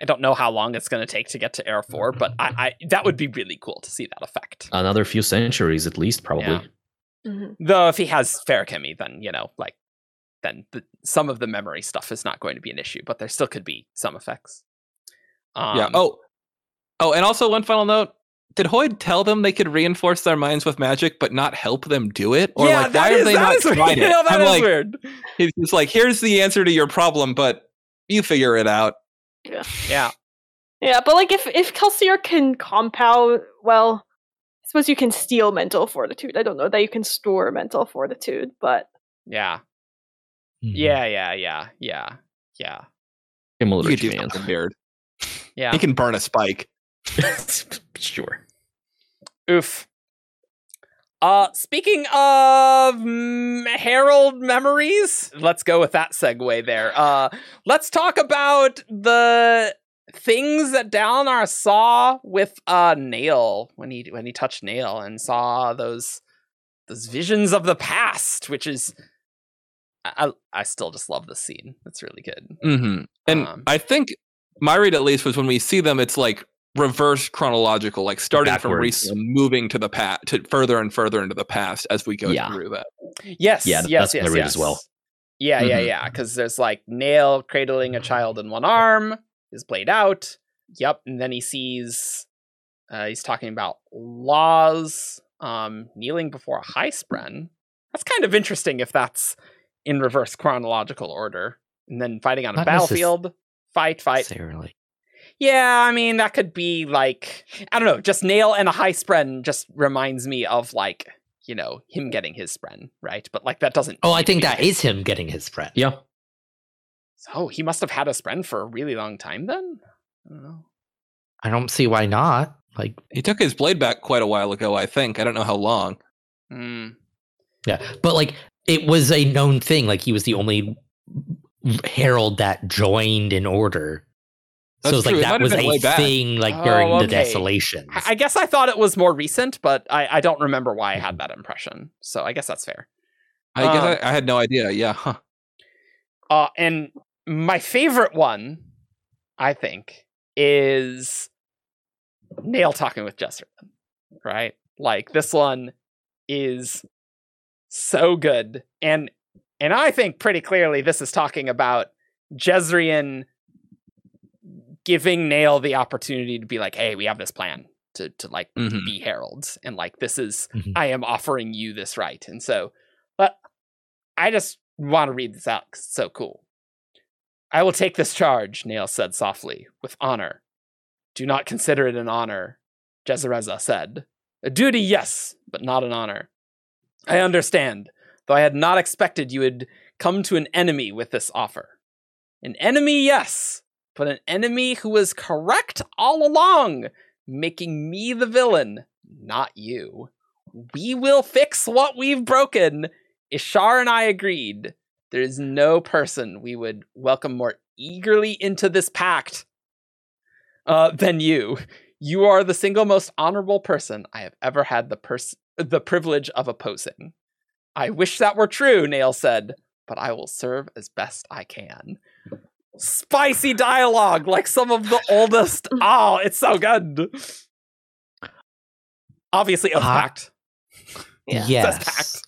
I don't know how long it's going to take to get to Air Four, but I, I that would be really cool to see that effect. another few centuries at least probably Yeah. Mhm. Though if he has fair Feruchemy, then you know, like, then the, some of the memory stuff is not going to be an issue, but there still could be some effects. Um, yeah. Oh, oh, and also one final note: Did Hoid tell them they could reinforce their minds with magic, but not help them do it? Or yeah, like, why is- have they not is weird. tried it? Yeah, that I'm is like, weird. he's just like, here's the answer to your problem, but you figure it out. Yeah, Yeah, Yeah, but like if if Kelsier can compound, well, I suppose you can steal mental fortitude. I don't know that you can store mental fortitude, but yeah, Mhm. yeah, yeah, yeah, yeah, yeah, You similar could do to something weird. Yeah. He can burn a spike. sure Oof. Uh, speaking of mm, Herald memories, let's go with that segue there. Uh, let's talk about the things that Dalinar saw with uh Nale when he when he touched Nale and saw those those visions of the past, which is I I, still just love this scene. It's really good. Mm-hmm. And Um, I think my read, at least, was when we see them, it's like reverse chronological, like starting from recent moving to the past, to further and further into the past as we go Yeah. through that. Yes, Yeah, yes, that's what I yes, read yes. as well. Yeah, yeah, Mhm. yeah. Because there's like Nale cradling a child in one arm, is played out. Yep, and then he sees uh, he's talking about laws, um, kneeling before a high spren. That's kind of interesting if that's in reverse chronological order. And then fighting on a Not necess- battlefield, fight, fight. Necessarily. Yeah, I mean that could be like I don't know, just Nale and a high spren just reminds me of like you know him getting his spren, right? But like that doesn't. Oh, I think be that the is him getting his spren. yeah So he must have had a spren for a really long time then. I don't know. I don't see why not. Like, He took his blade back quite a while ago, I think. I don't know how long. Hmm. yeah, but like it was a known thing. Like he was the only herald that joined in order. That's so it's true. like that have was a back. thing like Oh, during the okay. desolations. I, I guess I thought it was more recent, but I, I don't remember why I had that impression. So I guess that's fair. I guess Um, I, I had no idea. Yeah. Huh. Uh, and my favorite one, I think, is Nale talking with Jesserman, right? Like this one is so good, and and I think pretty clearly this is talking about Jezrien giving Nale the opportunity to be like, "Hey, we have this plan to to like Mhm. be heralds, and like this is Mhm. I am offering you this right." And so, but I just want to read this out 'cause it's so cool. I will take this charge, Nale said softly, with honor. Do not consider it an honor, Jezerezeh said. A duty, yes, but not an honor. I understand, though I had not expected you would come to an enemy with this offer. An enemy, yes, but an enemy who was correct all along, making me the villain, not you. We will fix what we've broken. Ishar and I agreed. There is no person we would welcome more eagerly into this pact uh, than you. You are the single most honorable person I have ever had the pers- the privilege of opposing. I wish that were true, Nale said, but I will serve as best I can. Spicy dialogue, like some of the oldest. Oh, it's so good. Obviously, Oath Ah. Pact. Yeah. Says Yes. pact.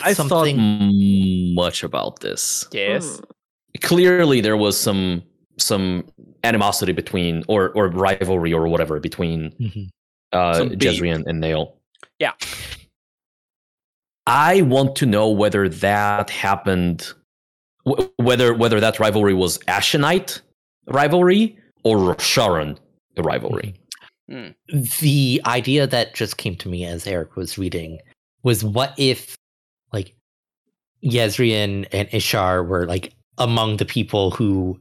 i thought Something- much about this Yes. Mm. clearly there was some some animosity between or or rivalry or whatever between Mhm. uh Some beef. Jezrien and Nale. Yeah. I want to know whether that happened, w- whether whether that rivalry was Ashenite rivalry or Rosharan the rivalry. Mm-hmm. Mm. the idea that just came to me as Eric was reading was what if like Jezrien and Ishar were like among the people who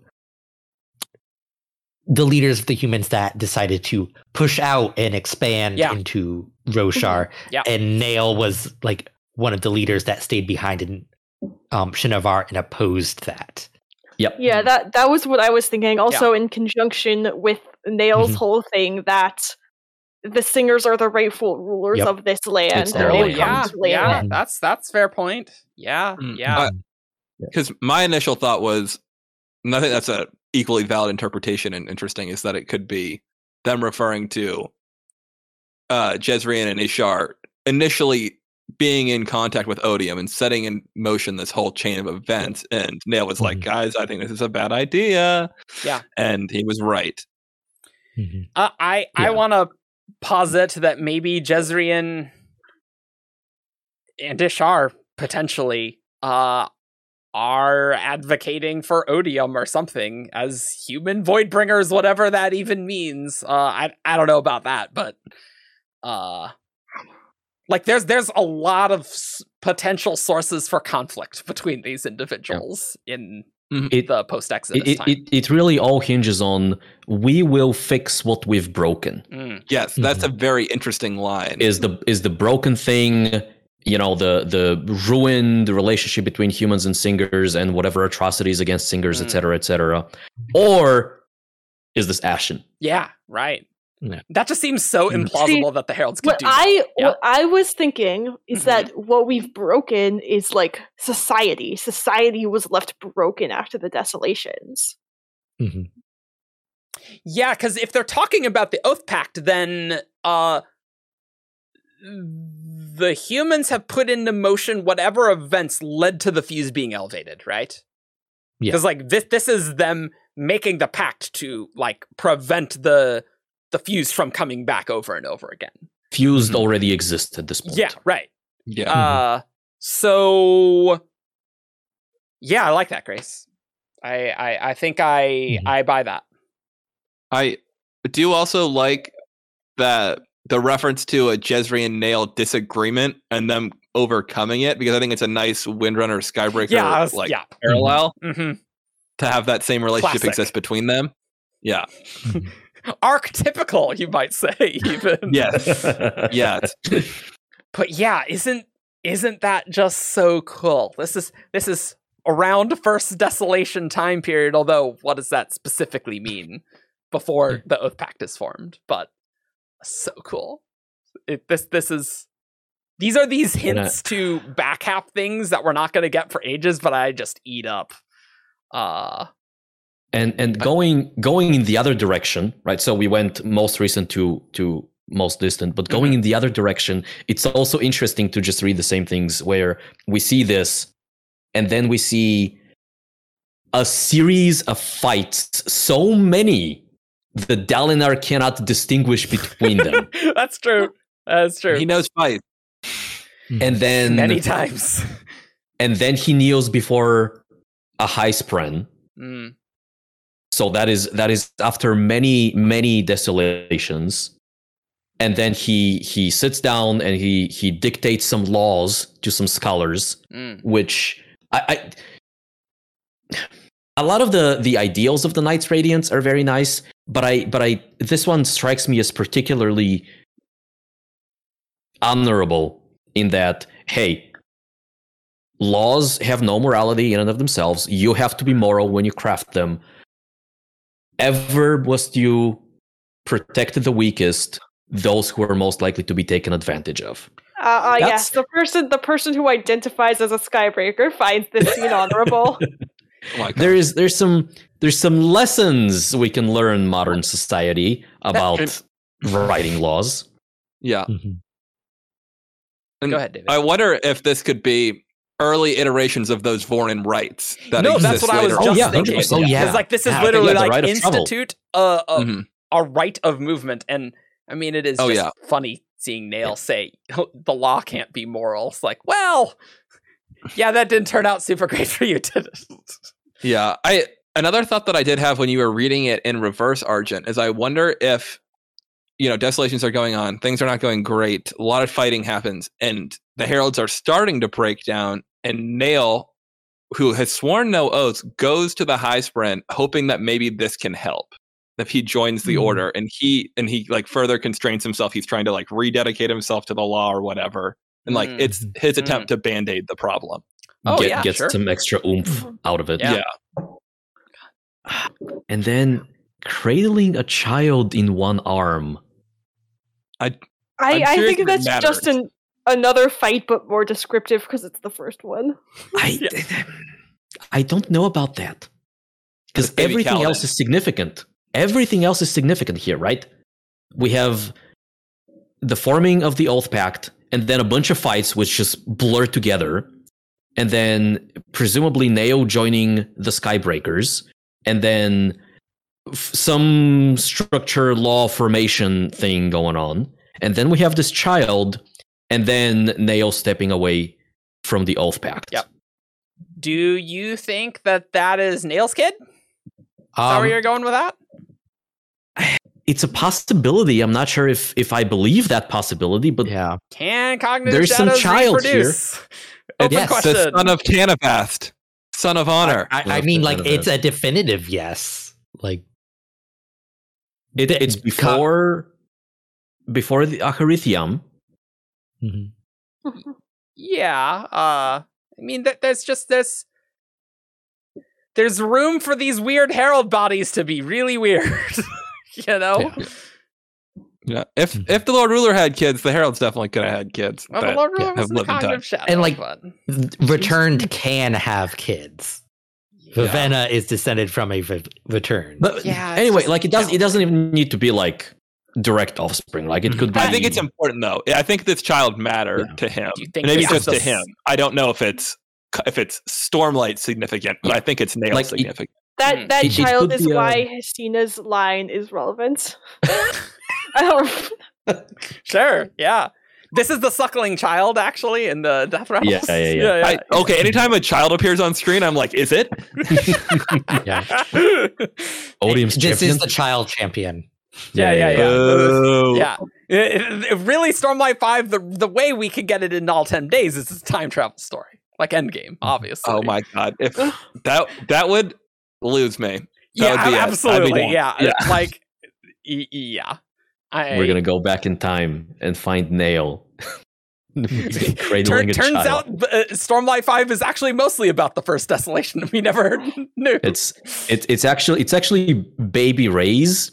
the leaders of the humans that decided to push out and expand Yeah. into Roshar mm-hmm. Yeah. and Nale was like one of the leaders that stayed behind in um Shinovar and opposed that. Yep. Yeah, that that was what I was thinking. Also, in conjunction with Nale's Mhm. whole thing that the singers are the rightful rulers Yep. of this land. It's and their Oh they've land. yeah, yeah. That's that's fair point. Yeah, Mm, yeah. uh, because my initial thought was, and I think that's a equally valid interpretation and interesting, is that it could be them referring to uh Jezrien and Ishar initially being in contact with Odium and setting in motion this whole chain of events. And Nale was like, Mhm. guys, I think this is a bad idea. Yeah. And he was right. Uh, I I want to posit that maybe Jezrien and Ishar potentially uh are advocating for odium or something as human void bringers whatever that even means uh i i don't know about that but uh like there's there's a lot of s- potential sources for conflict between these individuals in It, the post exodus it, it, time it, it really all hinges on we will fix what we've broken. Mm, Yes, that's a very interesting line. Is the is the broken thing, you know, the the ruined relationship between humans and singers and whatever atrocities against singers, Mm. etc cetera, et cetera, or is this Ashyn? yeah right Yeah. that just seems so Mm. implausible that the heralds could What do that. I Yeah. what I was thinking is Mhm. that what we've broken is like society. Society was left broken after the desolations. Mhm. Yeah, because if they're talking about the Oath Pact, then uh the humans have put into motion whatever events led to the fuse being elevated, right? Yeah. Because like this this is them making the pact to like prevent the the fuse from coming back over and over again. Fused Mhm. already exists at this point. Yeah, right. yeah. Uh so yeah, I like that, Grace. I I, I think I Mhm. I buy that. I do also like that the reference to a Jezrien Nail disagreement and them overcoming it because I think it's a nice Windrunner Skybreaker Yeah, was- like yeah. parallel hmm to have that same relationship Classic. exist between them. Yeah. Archetypical, you might say, even. Yes. yes. But yeah, isn't isn't that just so cool? This is this is around first desolation time period, although what does that specifically mean before the Oath Pact is formed? But so cool. It, this this is these are these hints to back half things that we're not gonna get for ages, but I just eat up. Uh and and going going in the other direction right so we went most recent to to most distant but going in the other direction it's also interesting to just read the same things where we see this and then we see a series of fights so many the dalinar cannot distinguish between them That's true. That's true. He knows fight. and then Many times. and then he kneels before a high spren Mm. So that is that is after many many desolations, and then he he sits down and he he dictates some laws to some scholars, Mm. which I. I a lot of the the ideals of the Knights Radiance are very nice, but I but I this one strikes me as particularly honorable in that hey laws have no morality in and of themselves you have to be moral when you craft them ever was you protect the weakest those who are most likely to be taken advantage of Uh, uh yes, the person the person who identifies as a skybreaker finds this scene honorable. Oh there is there's some there's some lessons we can learn modern society about writing laws yeah. Mhm. Go ahead, David. I wonder if this could be early iterations of those Vorin rights that no, that's exist what I was just on. yeah, thinking. 100%. Oh, yeah. Because like this is Yeah, literally yeah, like right institute a a, Mhm. a right of movement, and I mean it is Oh, just yeah. funny seeing Nale say the law can't be moral. It's like, well, yeah, that didn't turn out super great for you, did it? Yeah, I another thought that I did have when you were reading it in reverse Argent is I wonder if you know desolations are going on, things are not going great, a lot of fighting happens, and the heralds are starting to break down, and Nale, who has sworn no oaths, goes to the high spren, hoping that maybe this can help. If he joins the Hmm. order and he and he like further constrains himself, he's trying to like rededicate himself to the law or whatever. And like Mm. it's his attempt to band-aid the problem. Oh, get, yeah, get sure. some extra oomph out of it. Yeah. And then cradling a child in one arm. I, I'm I think if it that's just an another fight, but more descriptive because it's the first one. I I don't know about that. Because It's baby everything else is significant. Everything else is significant here, right? We have the forming of the Oath Pact, and then a bunch of fights which just blur together, and then presumably Neo joining the Skybreakers, and then f- some structure law formation thing going on, and then we have this child, and then Neo stepping away from the Oath Pact. Yep. Do you think that that is Nale's kid? Is that Um, where you're going with that? it's a possibility. I'm not sure if if I believe that possibility, but yeah. Can cognitive There's some child reproduce? Open Yes. question. The son of Tanavast, son of honor. I, I Love mean, like, benefit. it's a definitive yes. Like, it, it's co- before before the Acharithium. Mhm. yeah. Uh, I mean, th- there's just this. There's room for these weird herald bodies to be really weird. you know. Yeah. Yeah. If Mhm. if the Lord Ruler had kids, the heralds definitely could have had kids. Well, the that Lord yeah, Ruler have was in the lived in time. shadow, And, like, but, Returned can have kids. yeah. Vivenna is descended from a v- return. But Yeah, anyway, just- like it doesn't It doesn't even need to be like direct offspring. Like it mm-hmm. could be. I think it's important though. I think this child mattered Yeah. to him. Do you think Maybe just to a- him. I don't know if it's if it's Stormlight significant, but I think it's Nale Like, it- significant. That Hmm. that It- it child could is be a- why um, Hestina's line is relevant. I don't. Um, sure. Yeah. This is the suckling child, actually, in the Death Rattles. Yeah, yeah, yeah. I, okay, anytime a child appears on screen, I'm like, is it? yeah. Odium's this champion. is the child champion. Yeah, yeah, yeah. Oh. yeah. It- it- it really, Stormlight 5, the, the way we could get it in all 10 days is a time travel story. Like Endgame, obviously. Oh my god! If that that would lose me. That Yeah, would be it. I'd be absolutely. Yeah. Yeah. Like, y- yeah. I, We're gonna go back in time and find Nale. cradling Turn, a turns child. out uh, Stormlight 5 is actually mostly about the first desolation we never knew. It's it's it's actually it's actually baby rays.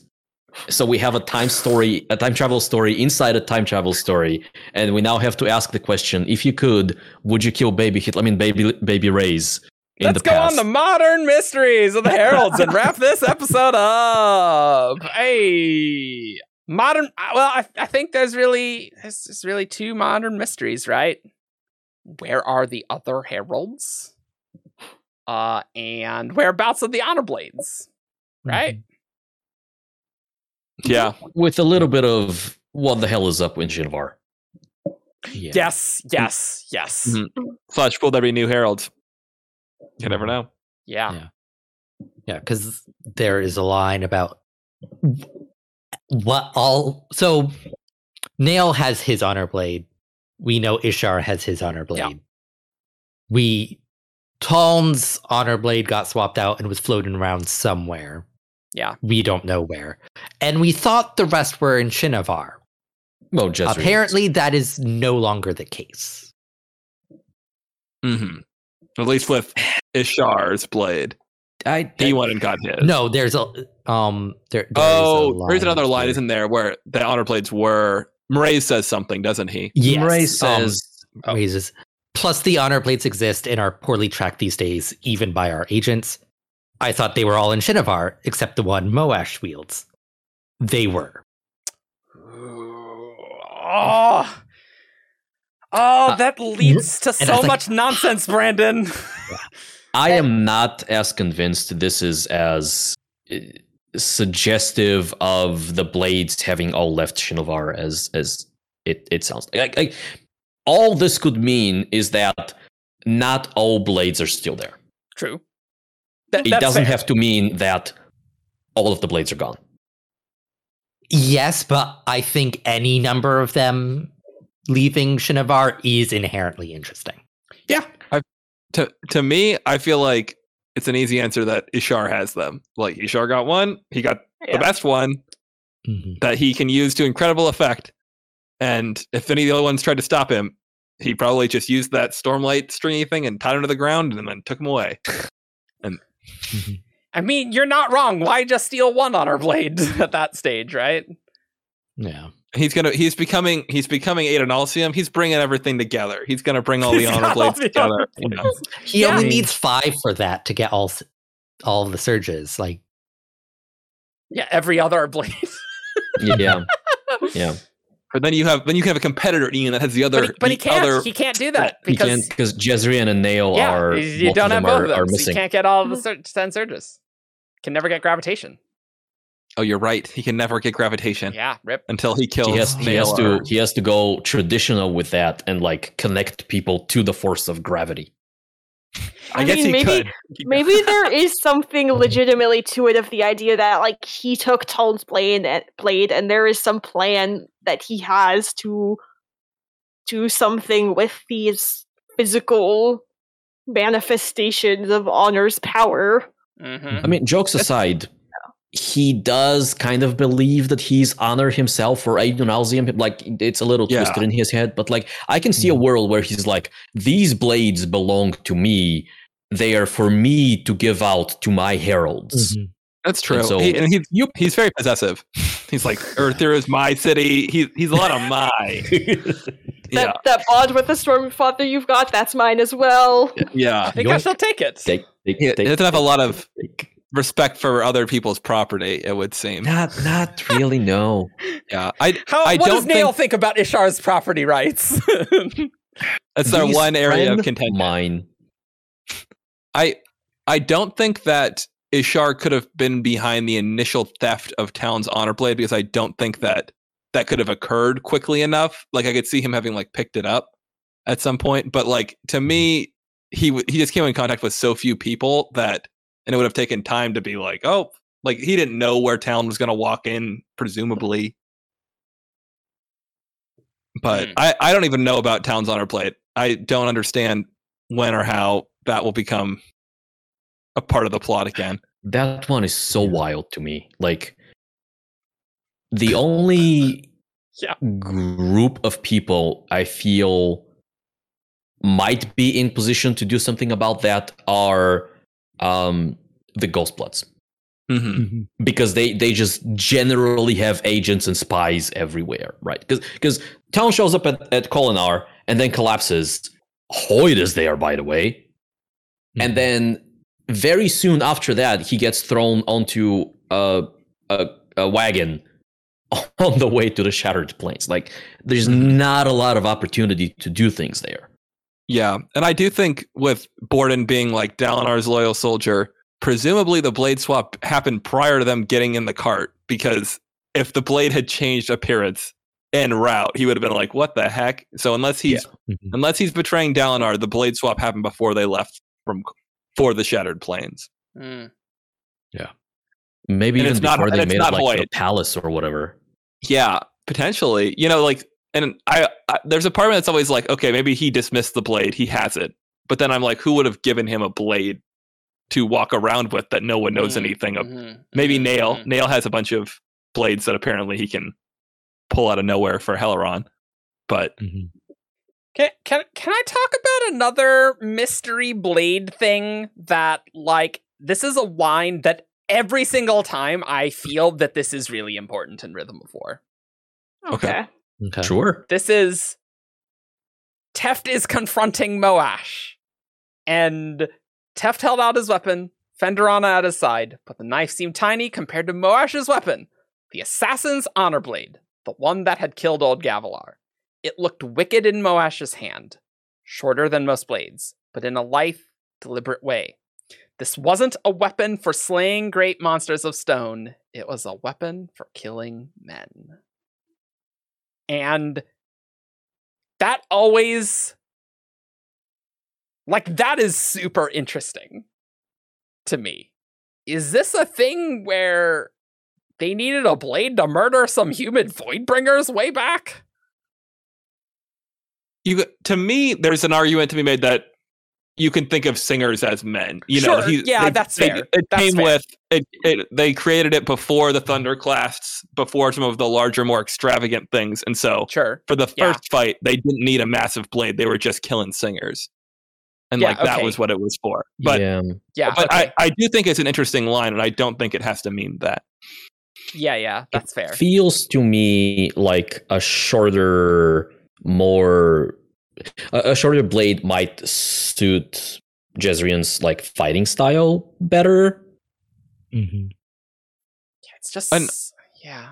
So we have a time story, a time travel story inside a time travel story, and we now have to ask the question: If you could, would you kill baby Hitler? I mean, baby baby rays in Let's go past? on the modern mysteries of the heralds and wrap this episode up. Hey, modern. Well, I, I think there's really there's just really two modern mysteries, right? Where are the other heralds? Uh, and whereabouts of the honor blades? Right. Yeah. With a little bit of what the hell is up with Jinvar? Yeah. Yes, yes, yes. Mhm. Slash, will there be new heralds? You never know. Yeah. Yeah. Yeah, because there is a line about what all. So Nale has his honor blade. We know Ishar has his honor blade. Yeah. We Taln's honor blade got swapped out and was floating around somewhere. Yeah. We don't know where. And we thought the rest were in Shinovar. Well, just Apparently, that is no longer the case. Mm-hmm. At least with Ishar's blade, I, he went and got his. No, there's a um. There, there's a Oh, there's another line, here. isn't there, where the honor blades were. Mraize says something, doesn't he? Yes. Murray um, says Oh. raises. Plus, the honor blades exist and are poorly tracked these days, even by our agents. I thought they were all in Shinovar, except the one Moash wields. They were. Oh. Oh, that leads to Uh, and I so like- much nonsense, Brandon. I am not as convinced this is as uh, suggestive of the blades having all left Shinovar as as It it sounds like, like, like all this could mean is that not all blades are still there. True. That, It doesn't fair. have to mean that all of the blades are gone. Yes, but I think any number of them leaving Shinovar is inherently interesting. Yeah, to to me, I feel like it's an easy answer that Ishar has them. Like Ishar got one, he got Yeah. the best one Mhm. that he can use to incredible effect. And if any of the other ones tried to stop him, he probably just used that stormlight stringy thing and tied him to the ground and then took him away. Mhm. I mean, you're not wrong. Why just steal one honor blade at that stage, right? Yeah. He's gonna he's becoming he's becoming Adonalsium. He's bringing everything together. He's gonna bring all the honor blades the together. honor you know. He Yeah. only needs five for that to get all all of the surges. Like Yeah, every other blade. Yeah, yeah. But then you have then you can have a competitor Ian that has the other but he, but he can't. other he can't do that because because Jezrien and Nale yeah, are you- you both don't of have them both are, of them. are so you missing. can't get all the hmm. sur- ten surges. Can never get gravitation. Oh, you're right. He can never get gravitation Yeah, rip. until he kills he has he has Nale to he has to go traditional with that and like connect people to the force of gravity. I, I guess mean, he maybe- could. Maybe there is something legitimately to it of the idea that like he took Taln's blade and blade and there is some plan that he has to do something with these physical manifestations of honor's power. hmm I mean, jokes aside, he does kind of believe that he's honor himself or Adonalsium. Like it's a little Yeah. twisted in his head, but like I can see a world where he's like, these blades belong to me. They are for me to give out to my heralds. Mhm. That's true. And so- he, and he's he's very possessive. He's like Earther is my city. He's he's a lot of my. That Yeah, that bond with the Stormfather you've got, that's mine as well. yeah. I think I Yoink. shall take it. Take, take, He, he take, doesn't have a lot of take. Respect for other people's property. It would seem. Not, not really. No. Yeah, I. How, I what does don't Nale think think about Ishar's property rights? that's our one area of contention. Mine. I I don't think that Ishar could have been behind the initial theft of Taln's honor blade because I don't think that that could have occurred quickly enough. Like I could see him having like picked it up at some point, but like to me, he he just came in contact with so few people that, and it would have taken time to be like, oh, like he didn't know where Taln was going to walk in, presumably. But Hmm. I I don't even know about Taln's on honor plate. I don't understand when or how that will become a part of the plot again. That one is so wild to me. Like the only Yeah. group of people I feel might be in position to do something about that are um, the Ghostbloods Mm-hmm. Mhm. because they they just generally have agents and spies everywhere, right? Because because Taln shows up at, at Kholinar and then collapses. Hoid is there, by the way, and then very soon after that, he gets thrown onto a a, a wagon on the way to the Shattered Plains. Like there's not a lot of opportunity to do things there. Yeah, and I do think with Borden being like Dalinar's loyal soldier, presumably the blade swap happened prior to them getting in the cart because if the blade had changed appearance en route, he would have been like, "What the heck?" So unless he's Mhm. unless he's betraying Dalinar, the blade swap happened before they left from for the Shattered Plains. Mm. Maybe And even it's not- before and they made it not like the palace or whatever. Yeah, potentially. You know, like, and I, I there's a part of me that's always like, okay, maybe he dismissed the blade, he has it, but then I'm like, who would have given him a blade to walk around with that no one knows Mm, anything of? mhm, Maybe mhm, Nale. mhm. Nale has a bunch of blades that apparently he can pull out of nowhere for Helaran, but Mhm. Can, can can I talk about another mystery blade thing that like this is a wine that every single time I feel that this is really important in Rhythm of War. Okay. Okay. Sure. This is Teft is confronting Moash. And Teft held out his weapon, Phendorana at his side, but the knife seemed tiny compared to Moash's weapon, the assassin's honor blade, the one that had killed old Gavilar. It looked wicked in Moash's hand, shorter than most blades, but in a lithe, deliberate way. This wasn't a weapon for slaying great monsters of stone, it was a weapon for killing men. And that always like that is super interesting to me. Is this a thing where they needed a blade to murder some human voidbringers way back? You to me, there's an argument to be made that you can think of singers as men. You know, Sure, he- yeah, they- that's they- fair. It That's came fair. with it, it. They created it before the Thunderclasts, before some of the larger, more extravagant things, and so Sure. for the first Yeah. fight, they didn't need a massive blade. They were just killing singers, and Yeah, like that okay. was what it was for. But yeah. Yeah. but okay. I, I do think it's an interesting line, and I don't think it has to mean that. yeah, yeah, that's fair. feels to me like a shorter, more a, a shorter blade might suit Jezrien's like fighting style better. Mm-hmm. Yeah, It's just And- yeah.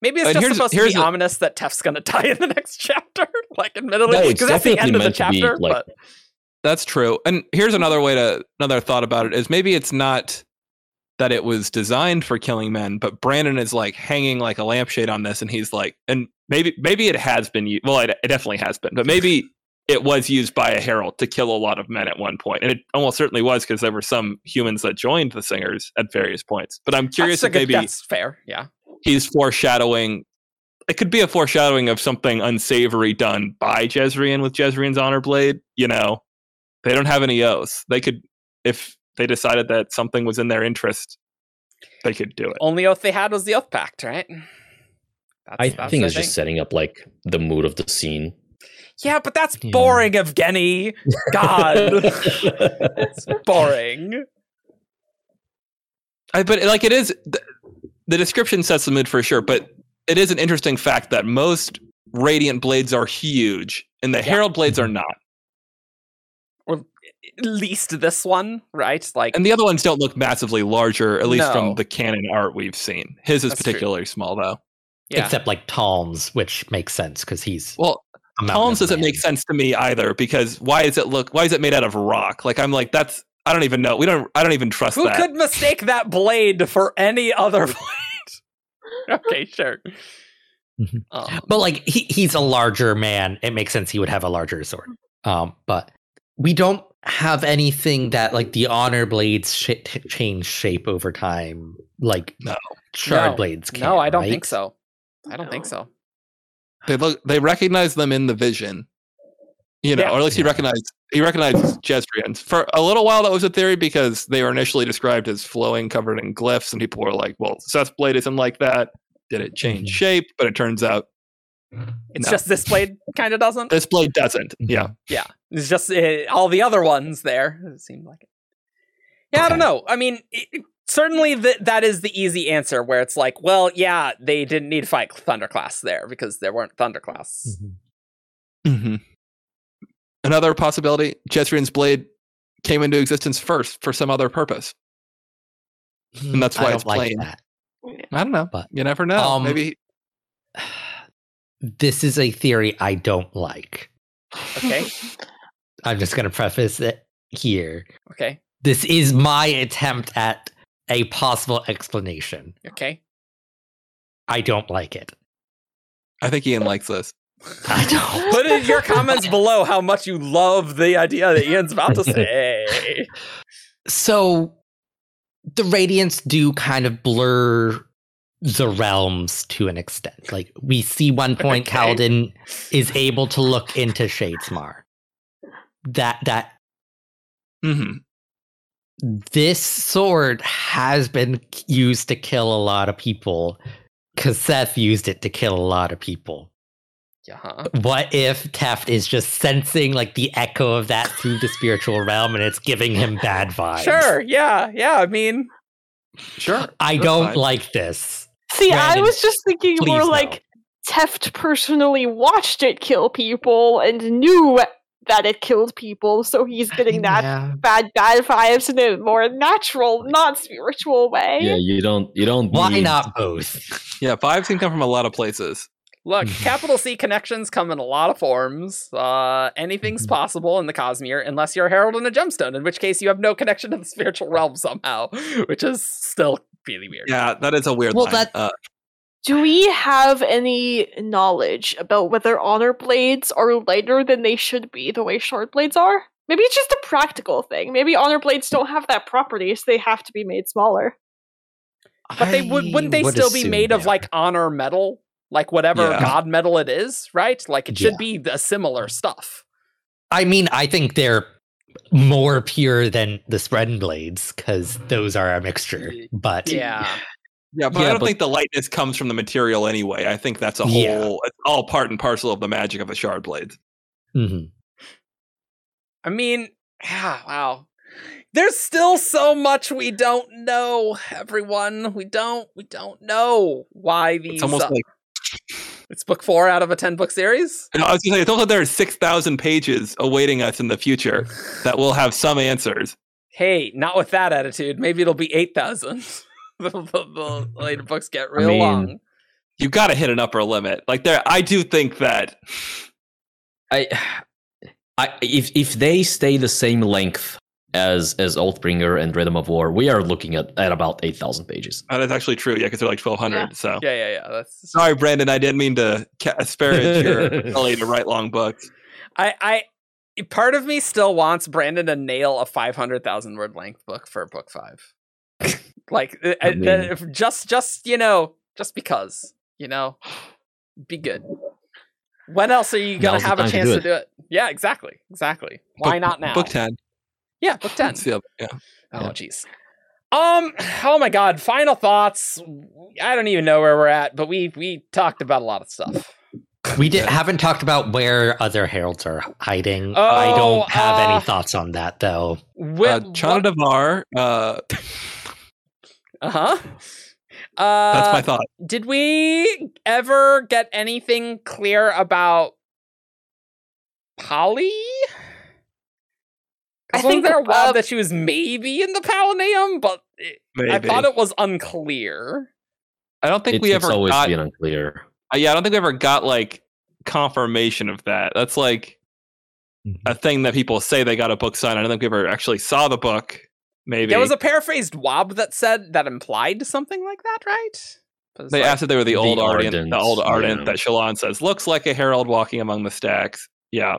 Maybe it's just here's- supposed to be a- ominous that Teft's gonna die in the next chapter. like admittedly, No, because that's the end of the meant to be, chapter. like- but That's true. And here's another way to another thought about it is maybe it's not that it was designed for killing men, but Brandon is like hanging like a lampshade on this, and he's like, and maybe maybe it has been used. Well, it, it definitely has been, but maybe it was used by a herald to kill a lot of men at one point, and it almost certainly was because there were some humans that joined the singers at various points. But I'm curious that's if good, maybe that's fair. Yeah. he's foreshadowing. It could be a foreshadowing of something unsavory done by Jezrien with Jezrien's honor blade. You know, they don't have any oaths. They could, if they decided that something was in their interest, they could do it. Only oath they had was the oath pact, right? That's, I that's think the it's just setting up like the mood of the scene. Yeah, but that's Yeah. boring, Evgeny. God, it's boring. I, but like it is, the, the description sets the mood for sure. But it is an interesting fact that most radiant blades are huge, and the Yeah. herald blades are not. Or at least this one, right? Like, And the other ones don't look massively larger, at least No. from the canon art we've seen. His is That's true. particularly small, though. yeah. Except like Taln's, which makes sense because he's Well, a mountain Columns of doesn't man. make sense to me either because why is it look? Why is it made out of rock? Like I'm like that's I don't even know. We don't. I don't even trust Who that. could mistake that blade for any other blade? okay, sure. Mhm. Um, But like he, he's a larger man. It makes sense he would have a larger sword. Um, but we don't have anything that like the honor blades sh- t- change shape over time, like No. shard No. blades. Can, no, I don't right? think so. I don't think so. They look. They recognize them in the vision. You know, Yeah. or at least he recognized he recognized Jezrien's. For a little while, that was a theory because they were initially described as flowing, covered in glyphs, and people were like, "Well, Szeth's blade isn't like that. Did it change Mhm. shape?" But it turns out It's No. just this blade kind of doesn't. this blade doesn't. Mhm. Yeah, Yeah, it's just uh, all the other ones there. It seemed like it. Yeah, I don't know. I mean, it, it- certainly th- that is the easy answer. Where it's like, well, yeah, they didn't need to fight Thunderclasts there because there weren't Thunderclasts. Mhm. hmm Another possibility: Jezrien's blade came into existence first for some other purpose. And that's I why don't it's like plain. that. I don't know. But, you never know. um, Maybe This is a theory I don't like. Okay, I'm just going to preface it here. okay, This is my attempt at a possible explanation. okay. I don't like it. I think Ian likes this. I don't. Put in your comments below how much you love the idea that Ian's about to say. So the radiants do kind of blur the realms to an extent. Like we see one point Okay. Kaladin is able to look into Shadesmar. That that hmm this sword has been used to kill a lot of people because Seth used it to kill a lot of people. Yeah. What if Teft is just sensing like the echo of that through the spiritual realm and it's giving him bad vibes? Sure. Yeah. Yeah. I mean, Sure. I don't fine. like this. See, I was just thinking more no. like Teft personally watched it kill people and knew that it killed people, so he's getting that Yeah. bad bad vibes in a more natural, not spiritual way. Yeah, you don't you don't Why need- not both? Yeah, vibes can come from a lot of places. look, capital C connections come in a lot of forms. Uh, anything's Mhm. possible in the Cosmere, unless you're a herald and a gemstone, in which case you have no connection to the spiritual realm somehow, which is still really weird. Yeah, that is a weird Well, line. that- uh, Do we have any knowledge about whether honor blades are lighter than they should be, the way shard blades are? Maybe it's just a practical thing. Maybe honor blades don't have that property, so they have to be made smaller. But they would wouldn't they would still be made of like honor metal? Like whatever Yeah. god metal it is, right? Like it should Yeah. be a similar stuff. I mean, I think they're more pure than the spren blades because those are a mixture. But Yeah. Yeah, but Yeah, I don't but- think the lightness comes from the material anyway. I think that's a Yeah. whole, it's all part and parcel of the magic of the shard blades. Mm-hmm. I mean, yeah, wow. There's still so much we don't know, everyone. We don't we don't know why these It's almost uh, like, it's book 4 out of a 10 book series. you know, I was gonna say, it's almost like there are 6,000 pages awaiting us in the future that will have some answers. Hey, not with that attitude. Maybe it'll be 8,000. the, the, the later books get I real mean, long. You got to hit an upper limit. Like there, I do think that I, I if if they stay the same length as as Oathbringer and Rhythm of War, we are looking at, at about eight thousand pages. Oh, that is actually true. Yeah, because they're like 1,200. So Yeah, yeah, yeah. That's sorry, Brandon. I didn't mean to ca- disparage your ability to write long books. I, I, part of me still wants Brandon to nail a five hundred thousand word length book for book five. like, uh, I uh, mean- if just, just you know, just because you know, be good. When else are you gonna have a time to chance do to do it? Yeah, exactly, exactly. Why not now? Book 10. Yeah, book ten. That's the yeah. Oh, Yeah. jeez. Um. Oh my God. Final thoughts. I don't even know where we're at, but we we talked about a lot of stuff. we did, haven't talked about where other heralds are hiding. I Oh, don't have uh, any thoughts on that though. Wh- Uh, Chana Devar, uh, Uh huh. Uh, that's my thought. Did we ever get anything clear about Polly? I I think think, there a wild uh, that she was maybe in the Palanaeum, but it, I thought it was unclear. I don't think It's, we it's ever always got. been unclear. uh, yeah, I don't think we ever got like confirmation of that. That's like a thing that people say they got a book signed. I don't think we ever actually saw the book. Maybe There was a paraphrased wob that said that implied something like that, right? They like- asked if they were the, The old Ardent, the old Ardent yeah. that Shallan says looks like a herald walking among the stacks. Yeah,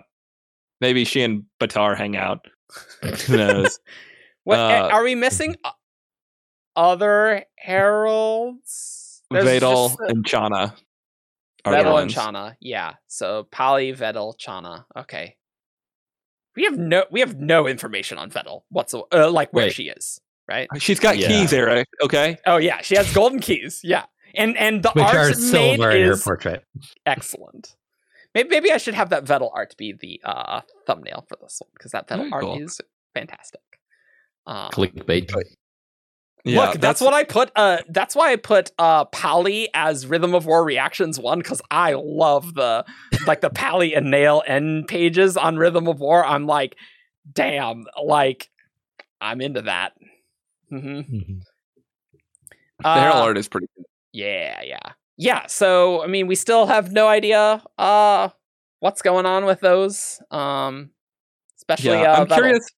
maybe she and Battar hang out. Who knows? What, uh, are we missing other heralds? There's Vedel just- and Chana. are the Vedel and. Chana. Yeah. So Polly, Vedel, Chana. Okay. We have no we have no information on Vedel whatsoever. Uh, like where Wait. she is, right? She's got Yeah. keys, Eric. Okay. Oh yeah, she has golden keys. Yeah. And and the Which art are made silver in her is portrait. excellent. Maybe, maybe I should have that Vedel art be the uh, thumbnail for this one because that Vedel Very art cool. is fantastic. Um, Clickbait. Yeah, Look, that's, what I put. Uh, that's why I put uh Pally as Rhythm of War reactions one because I love the like the Pally and Nale end pages on Rhythm of War. I'm like, damn, like I'm into that. hmm Mhm. the herald Uh, art is pretty. good. yeah, yeah, yeah. So I mean, we still have no idea uh what's going on with those. Um, especially Yeah, uh, I'm curious.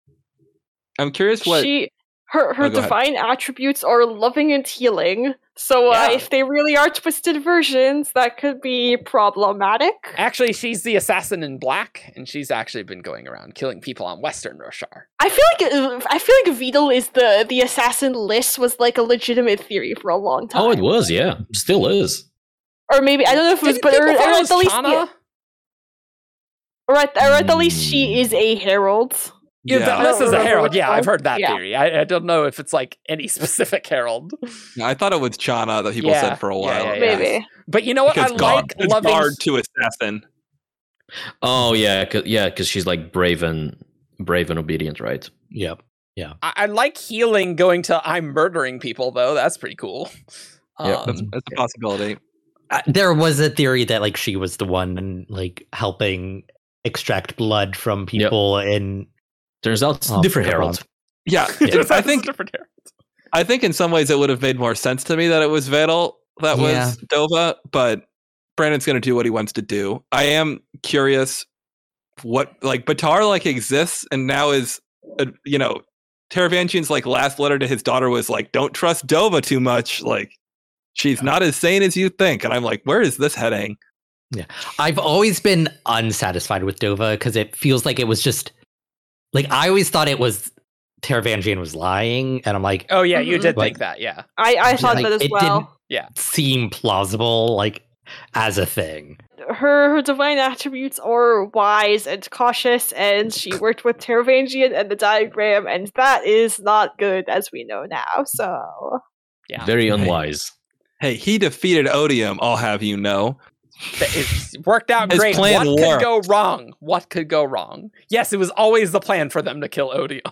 I'm curious what. She her her Oh, go ahead. divine attributes are loving and healing. So uh, Yeah. if they really are twisted versions, that could be problematic. Actually, she's the assassin in black, and she's actually been going around killing people on Western Roshar. I feel like uh, I feel like Vedel is the the assassin list was like a legitimate theory for a long time. Oh, it was, yeah. Still is. Or maybe I don't know if it was, Didn't but or, or at the least, Chana? yeah, or at, or at the least she Hmm. is a herald. Yeah, Yeah. th- this is a herald. Yeah. I've heard that Yeah. theory. I, I don't know if it's like any specific herald, I thought it was Chana that people Yeah, said for a while. yeah, yeah. Maybe. but you know what? Because I guard, like it's loving. guard to assassin. Oh yeah, cause, yeah, because she's like brave and brave and obedient, right? Yep. I, I like healing going to I'm murdering people though. That's pretty cool. Yeah, Um, That's, that's a possibility. Uh, there was a theory that like she was the one like helping extract blood from people in Turns out it's Oh, different never herald. mind. Yeah, Yeah. I think different herald. I think in some ways it would have made more sense to me that it was Vedel that Yeah. was Dova, but Brandon's going to do what he wants to do. I am curious what like Battar like exists and now is uh, you know Taravangian's like last letter to his daughter was like don't trust Dova too much like She's not as sane as you think. And I'm like, where is this heading? Yeah. I've always been unsatisfied with Dova because it feels like it was just like I always thought it was Taravangian was lying, and I'm like, Oh yeah, you did mm-hmm. Like- think that. Yeah. I, I thought like, that as it well. didn't yeah, seem plausible, like as a thing. Her her divine attributes are wise and cautious, and she worked with Taravangian and the diagram, and that is not good as we know now. So Yeah. Very unwise. Hey, he defeated Odium, I'll have you know. It worked out His great. plan what could go wrong? What could go wrong? Yes, it was always the plan for them to kill Odium.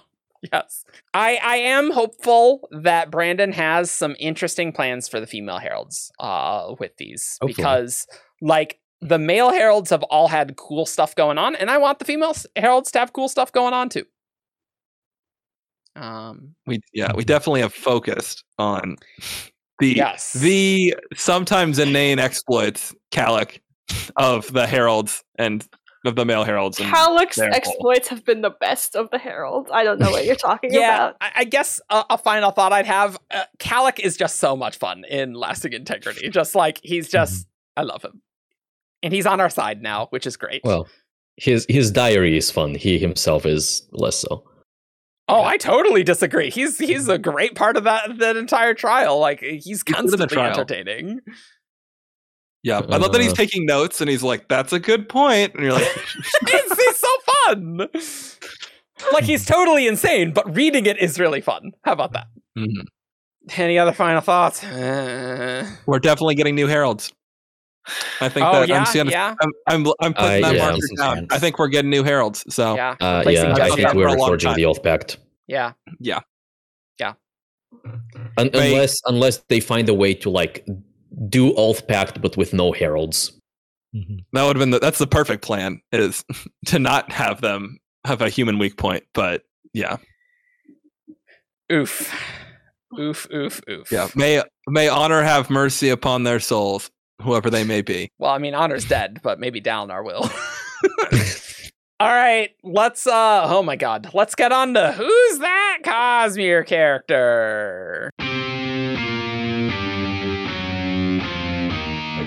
Yes. I, I am hopeful that Brandon has some interesting plans for the female heralds uh with these Hopefully. because like the male heralds have all had cool stuff going on and I want the female heralds to have cool stuff going on too. Um We yeah, we definitely have focused on the yes. the sometimes inane exploits, Kalak, of the heralds and of the male heralds. And Kalak's their whole- exploits have been the best of the heralds. I don't know what you're talking yeah, about. I, I guess a, a final thought I'd have: uh, Kalak is just so much fun in Lasting Integrity. Just like he's just, I love him, and he's on our side now, which is great. Well, his his diary is fun. He himself is less so. Oh, I totally disagree. He's he's a great part of that that entire trial. Like he's He's good in the constantly trial. entertaining. yeah, I love that he's Uh. taking notes and he's like, "That's a good point," and you're like, he's, he's so fun. Like he's totally insane, but reading it is really fun. How about that? "Mhm. Any other final thoughts? Uh, "We're definitely getting new heralds." I think oh that yeah, I'm seeing. yeah, I'm, I'm I'm putting I- that yeah, marker down. I think we're getting new heralds. So yeah, Uh, yeah, I think we're forging the oath pact. Yeah. Un- Right. unless unless they find a way to like do oath pact but with no heralds. Mm-hmm. that would have been the, that's the perfect plan is to not have them have a human weak point. But yeah, Oof. Oof, oof, oof. yeah. May may honor have mercy upon their souls, whoever they may be. Well, I mean, Honor's dead, but maybe Dalinar will. All right, let's uh oh my god. Let's get on to who's that Cosmere character?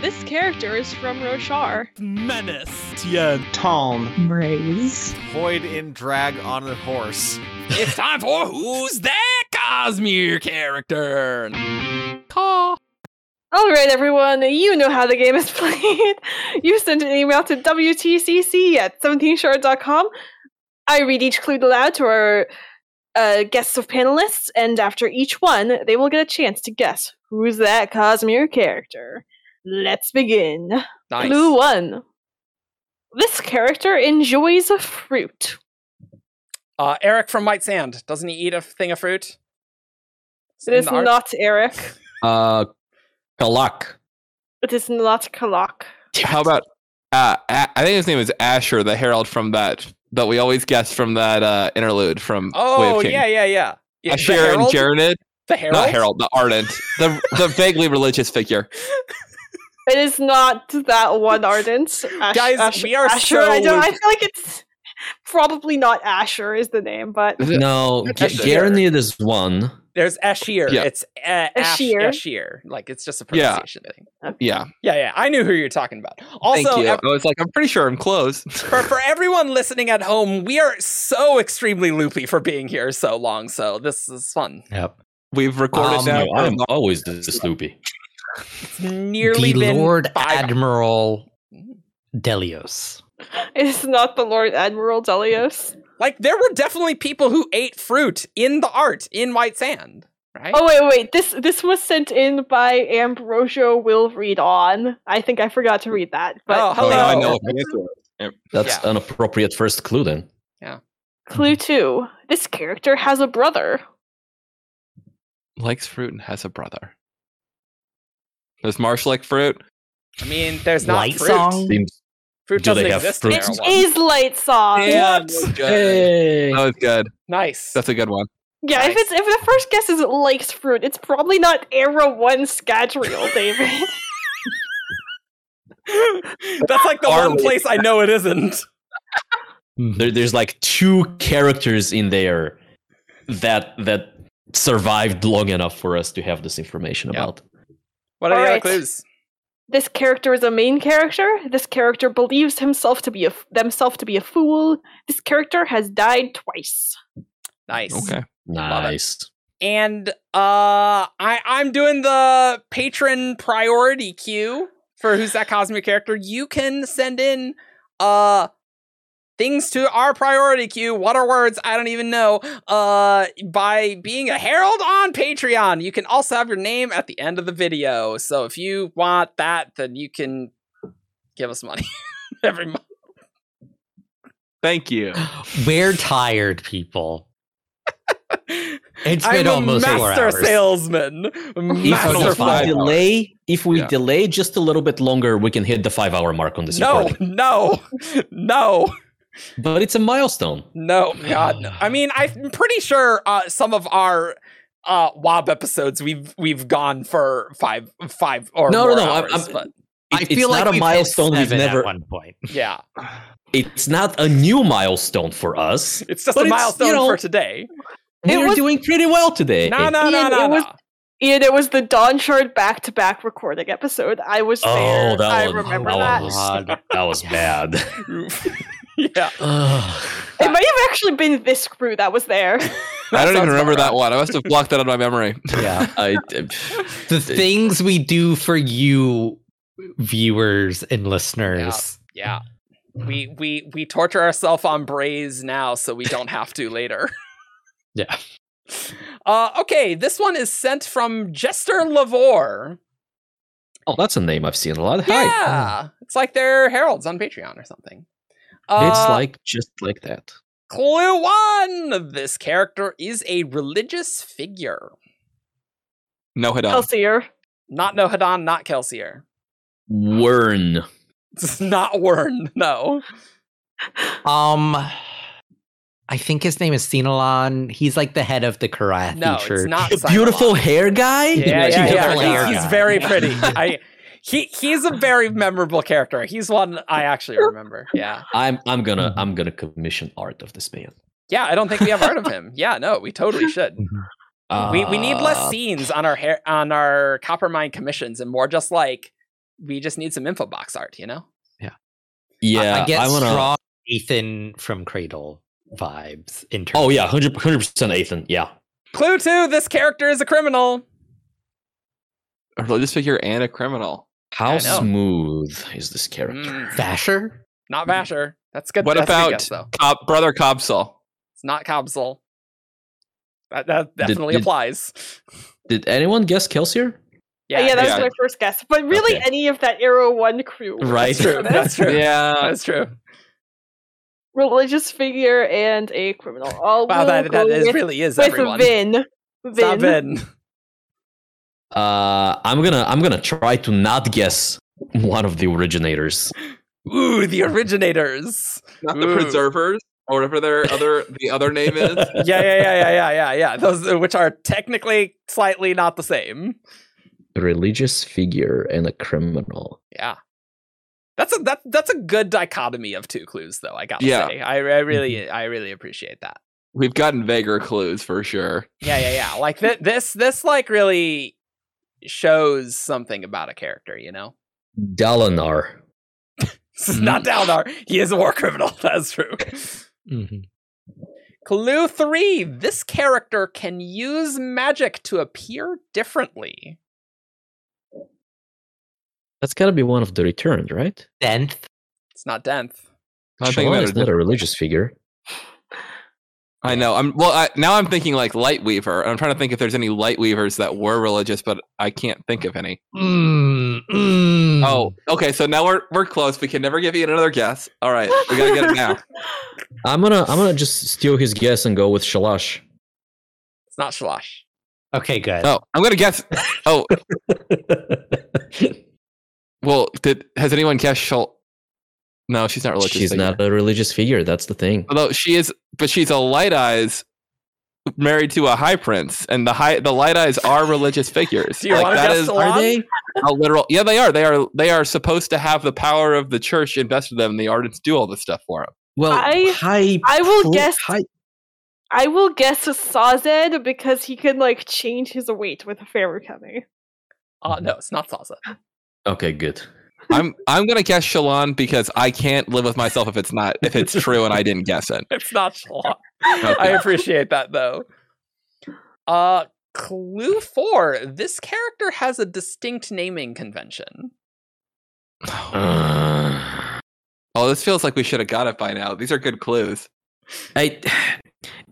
This character is from Roshar. Menace. Tien. Tom. Braize. Void in drag on a horse. it's time for who's that Cosmere character? Caw. All right, everyone, you know how the game is played. You send an email to WTCC at 17shard.com. I read each clue aloud to our uh, guests of panelists, and after each one, they will get a chance to guess who's that Cosmere character. Let's begin. Nice. Clue one. This character enjoys a fruit. Uh Eric from White Sand. Doesn't he eat a thing of fruit? It is not Eric. Uh, Kalak. It is not Kalak. How about uh, A- I think his name is Asher, the herald from that that we always guess from that uh, interlude from Way Oh of King. yeah, yeah, yeah. yeah the Asher and Herald? Jared, The Herald? not Herald, the ardent, the the vaguely religious figure. It is not that one ardent. Ash- Guys, Ash- we are Asher. I, don't, I feel like it's probably not Asher is the name, but No, That's G- Garanid is one. There's Ashir. Yeah. It's uh, Ash- Ashir. Ashir. Like it's just a Yeah. pronunciation thing. Yeah, Yeah, yeah. I knew who you're talking about. Also, thank you. ev- I was like, I'm pretty sure I'm close. for, for everyone listening at home, we are so extremely loopy for being here so long. So this is fun. Yep. We've recorded Um, now. No, I'm always this loopy. It's nearly the been Lord five- Admiral Delios. it is not the Lord Admiral Delios. Like there were definitely people who ate fruit in the art in White Sand, right? Oh wait, wait. This this was sent in by Ambrosio Will Read On. I think I forgot to read that. But Oh, Oh, hello. I know what the answer is. That's Yeah. an appropriate first clue then. Yeah. Clue mm-hmm. two. This character has a brother. Likes fruit and has a brother. Does Marsh like fruit? I mean, there's not Light fruit. song. Seems Fruit Do they doesn't have exist fruit? in It Erewhon. is Light Song. Yeah, What? that was good. Hey. That was good. Nice. That's a good one. Yeah, if it's if the first guess is likes fruit, it's probably not Era One Scadrial, David. That's like the one Hardly. place I know it isn't. Hmm. There, there's like two characters in there that that survived long enough for us to have this information Yeah. about. What are the other Alright. clues? This character is a main character. This character believes himself to be a f- themselves to be a fool. This character has died twice. Nice. Okay. Nice. And uh I I'm doing the patron priority queue for who's that Cosmere character. You can send in uh things to our priority queue. What are words? I don't even know. Uh by being a herald on Patreon. You can also have your name at the end of the video. So if you want that, then you can give us money every month. Thank you. We're tired, people. It's I'm been a almost four master hours. salesman. If, Master if we five hours. delay, if we Yeah. delay just a little bit longer, we can hit the five-hour mark on this No, recording. no, no. But it's a milestone. No, God. no. I mean, I'm pretty sure uh, some of our uh, WoB episodes we've we've gone for five five or No, no, more no, I'm- I'm- but I It- feel it's like not a milestone we've never. at one point. yeah, It's not a new milestone for us. it's just a milestone you know, for today. It We're was- doing pretty well today. No, no, no, Ian, no, it was- Ian, it was the Dawnshard back to back recording episode. I was Oh, there. that I was- remember that that. was- God. That was bad. yeah, It might have actually been this crew that was there. I don't even remember about that one. I must have blocked that out of my memory. Yeah. I, the things we do for you viewers and listeners. yeah. We we we torture ourselves on Braize now, so we don't have to later. Yeah. Uh, okay, this one is sent from Jester Lavore. oh, that's a name I've seen a lot. Hi. Yeah, it's like they're heralds on Patreon or something. It's Uh, like just like that. Clue one! This character is a religious figure. Nohadon. Kelsier. Not Nohadon, not Kelsier. Wern. It's not Wern, no. Um I think his name is Sinalon. He's like the head of the Korathi No, it's church. not The Cylon. beautiful hair guy? Yeah, yeah, Beautiful yeah. He's, he's very pretty. I he he's a very memorable character. He's one I actually remember. Yeah. I'm I'm gonna I'm gonna commission art of this man. Yeah, I don't think we have heard of him. Yeah, no, we totally should. we we need less Uh, scenes on our hair on our Coppermind commissions and more just like we just need some info box art, you know? Yeah, Yeah. I get I wanna. strong Eithan from Cradle vibes in terms Oh yeah, 100 percent Eithan. Yeah. Clue two, this character is a criminal. A religious figure and a criminal. How smooth is this character? Mm, Vasher? not Vasher. That's good. What that's a good about guess, though? Cob- Brother Cobsol? It's not Cobsol. That that definitely did- applies. Did anyone guess Kelsier? Yeah, yeah, that was yeah. my first guess. But really, Okay. any of that Era One crew. Right. That's true. That's true. Yeah. That's true. Religious figure and a criminal. All Wow, will that, that with, really is with everyone. Vin. It's not Vin. Vin. Uh, I'm gonna I'm gonna try to not guess one of the originators. Ooh, the originators. Not the Ooh. preservers or whatever their other the other name is. Yeah, yeah, yeah, yeah, yeah, yeah, yeah. Those uh, which are technically slightly not the same. A religious figure and a criminal. Yeah. That's a that that's a good dichotomy of two clues, though. I gotta Yeah. say, I, I really I really appreciate that. We've gotten vaguer clues for sure. Yeah, yeah, yeah. Like th- this this like really shows something about a character. You know, Dalinar. this is not Dalinar. He is a war criminal. That's true. Mhm. Clue three: This character can use magic to appear differently. That's gotta be one of the returned, right? Denth. It's not Denth. I'm thinking about is it. not a religious figure. I know. I'm well. I, now I'm thinking like Lightweaver. and I'm trying to think if there's any Lightweavers that were religious, but I can't think of any. Mm, mm. Oh, okay. So now we're we're close. We can never give you another guess. All right, we gotta get it now. I'm gonna I'm gonna just steal his guess and go with Shalash. It's not Shalash. Okay, good. Oh, I'm gonna guess. Oh, well, did has anyone guessed Shul? No, she's not religious. She's figure. not a religious figure. That's the thing. Although she is, but she's a Light Eyes married to a High Prince, and the high the Light Eyes are religious figures. Do you wanna guess is Are they? a literal. Yeah, they are. They are. They are supposed to have the power of the church invested in them. And the ardents do all this stuff for them. Well, I- high. I will pro- guess- High, I will guess a Sazed because he can like change his weight with feruchemy. Uh, no, it's not Salsa. Okay, good. I'm I'm gonna guess Shallan because I can't live with myself if it's not if it's true and I didn't guess it. It's not Shallan. I appreciate that though. Uh, clue four. This character has a distinct naming convention. Uh, Oh, this feels like we should have got it by now. These are good clues. I,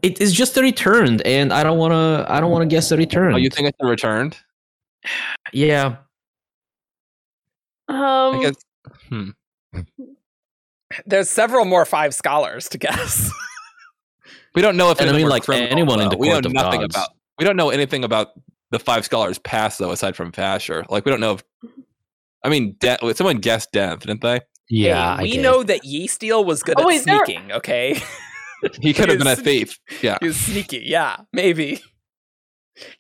it is just a returned, and I don't want to. I don't want to guess a return. Oh, you think it's a returned? Yeah. Um, I guess. Hmm. There's several more five scholars to guess. We don't know if And I mean, like, criminal, anyone in the we know court of nothing gods. about. We don't know anything about the five scholars past though, aside from Vasher. Like we don't know if. I mean, De- someone guessed Denth, didn't they? Yeah, Hey, we did. know that Yesteel was good Oh, at wait, there- sneaking. Okay, He could have been a thief. Yeah. he was sneaky. Yeah, maybe.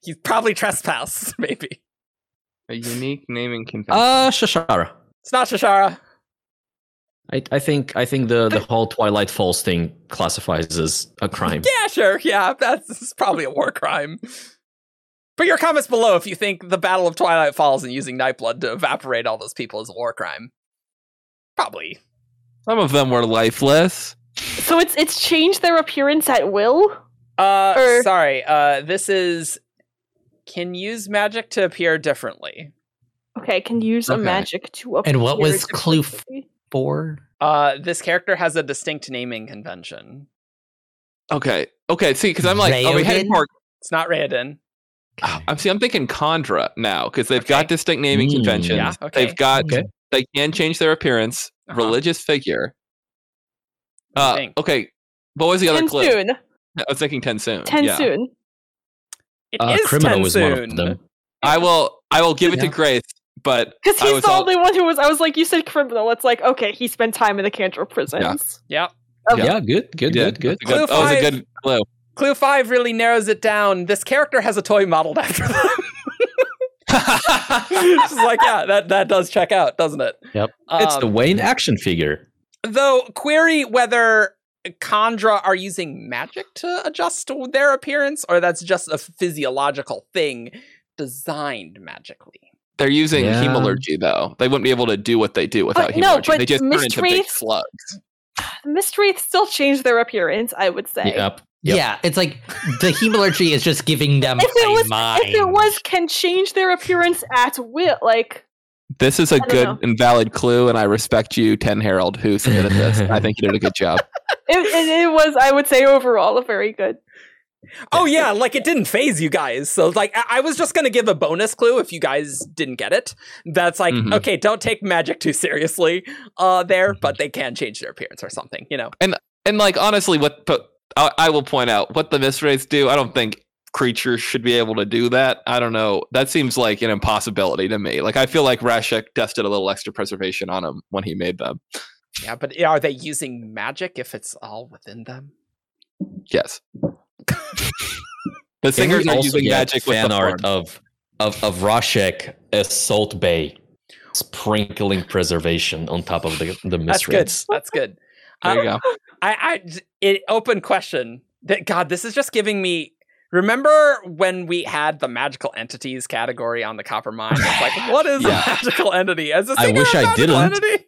He's probably trespassed. Maybe A unique naming convention. Uh, Shashara. it's not Shashara. I, I think I think the the whole Twilight Falls thing classifies as a crime. Yeah, sure. Yeah, that's it's probably a war crime. Put your comments below if you think the Battle of Twilight Falls and using Nightblood to evaporate all those people is a war crime. Probably. Some of them were lifeless. so it's it's changed their appearance at will. Uh, Or- sorry. Uh, this is can use magic to appear differently. Okay, can use a magic to appear. And what was clue f- differently. Four. Uh, this character has a distinct naming convention. Okay. Okay. See, because I'm like, are we heading Raoden? for? It's not Raoden. I'm see. I'm thinking kandra now because they've got distinct naming Mm. conventions. Yeah, okay. They've got. Okay. They can change their appearance. Uh-huh. Religious figure. What do you Uh, think? okay. What was the other clue? Tensoon. I was thinking Tensoon. Yeah. Tensoon. It Uh, is criminal was one of them. I will. I will give it to Grace, but Because I he's was the all- only one who was. I was like, you said criminal. It's like, okay, he spent time in the Cantor prisons. Yep. Okay. Yeah, good, good, Yeah, good, good. that's good- Clue That was a good clue. Clue five really narrows it down. This character has a toy modeled after them. It's like, yeah, that, that does check out, doesn't it? Yep. It's the Um, Wayne action figure. Though, query whether kandra are using magic to adjust their appearance, or that's just a physiological thing designed magically. They're using Yeah. hemalurgy though. They wouldn't be able to do what they do without But no, but they just turn into big Mistwraiths- slugs. Mystery still changed their appearance. I would say. Yep. Yep. Yeah, it's like the hemalurgy is just giving them If it a was, mind. if it was, can change their appearance at will. Like, This is a good know. and valid clue, and I respect you, Ten Herald, who submitted this. I think you did a good job. it, it, it was. I would say overall a very good. Oh yeah, like it didn't phase you guys. So like I, I was just gonna give a bonus clue if you guys didn't get it. That's like, Mhm. okay, don't take magic too seriously uh there, but they can change their appearance or something, you know. And and like honestly, what but I, I will point out what the mistwraiths do. I don't think creatures should be able to do that. I don't know. That seems like an impossibility to me. Like I feel like Rashek dusted a little extra preservation on him when he made them. Yeah, but are they using magic if it's all within them? Yes. the Can singers we are using get magic with fan the art form. of of of Rashek as Salt Bae, sprinkling preservation on top of the the That's good. That's good. There you Uh, go. I, I, it, open question. That God, this is just giving me. Remember when we had the magical entities category on the Coppermind? It's like, what is Yeah. a magical entity? As a I singer, wish a I magical didn't. Entity?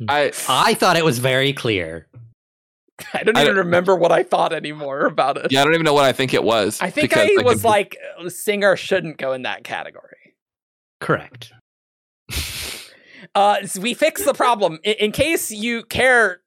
I I thought it was very clear. I don't I even don't- remember what I thought anymore about it. yeah, I don't even know what I think it was. I think because I was could- like, uh, singer shouldn't go in that category. Correct. Uh, so we fixed the problem. In, in case you care